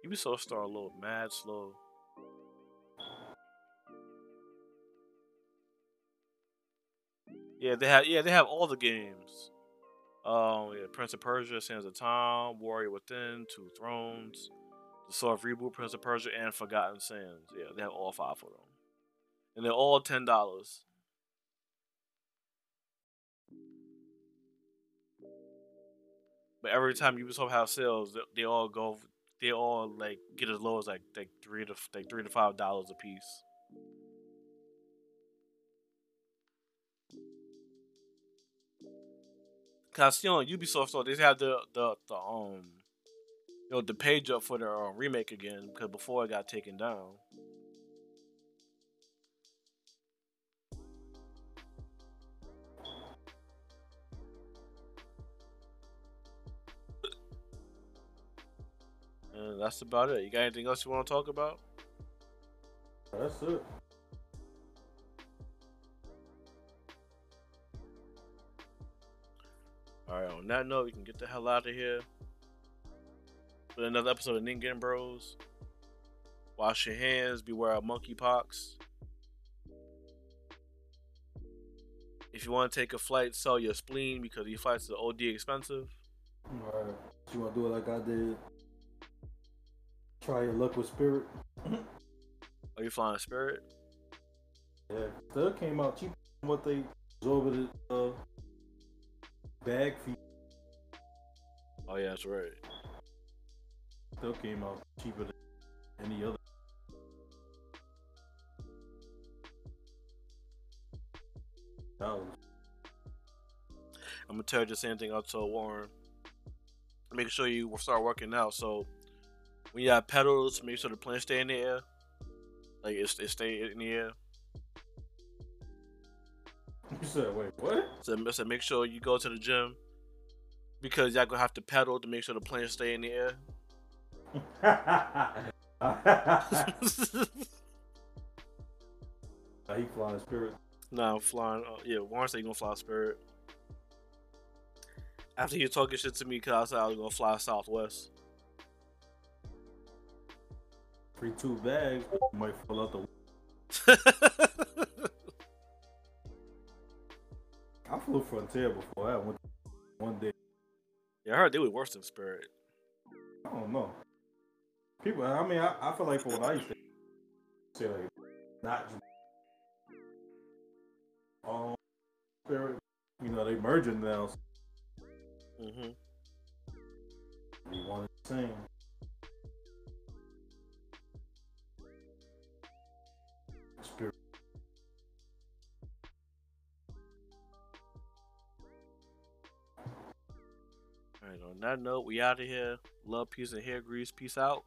Ubisoft start a little mad slow. Yeah, they have yeah they have all the games. Um, yeah, Prince of Persia, Sands of Time, Warrior Within, Two Thrones, the Sword Reboot, Prince of Persia, and Forgotten Sands. Yeah, they have all five of them, and they're all ten dollars. But every time Ubisoft have sales, they all go, they all like get as low as like like three to like three to five dollars a piece. Cause you know Ubisoft store they have the the the um you know the page up for their uh, remake again because before it got taken down. And that's about it. You got anything else you want to talk about? That's it. Alright, on that note, we can get the hell out of here. With another episode of Ningen Bros. Wash your hands, beware of monkeypox. If you want to take a flight, sell your spleen because these flights are OD expensive. Alright. You want to do it like I did? Try your luck with Spirit. Are you flying Spirit? Yeah, still came out cheaper than what they exorbitant uh, bag fee. Oh yeah, that's right. Still came out cheaper than any other. Dollars. I'm gonna tell you the same thing I told Warren. make sure you start working out. So when you have pedals, to make sure the plane stay in the air. Like it, it stay in the air. You said, wait, what? So, so make sure you go to the gym because y'all gonna have to pedal to make sure the plane stay in the air. he flying spirit. nah, I'm flying. Uh, yeah, Warren said he gonna fly Spirit. After you talking shit to me, cause I said I was gonna fly Southwest. Free two bags. Might fall out the. I flew Frontier before. I went one day. yeah, I heard they were worse than Spirit. I don't know. People, I mean, I, I feel like for what I used to say, like, not um, spirit, you know, they merging now. So hmm we want the same. All right. On that note, we out of here. Love, peace, and hair grease. Peace out.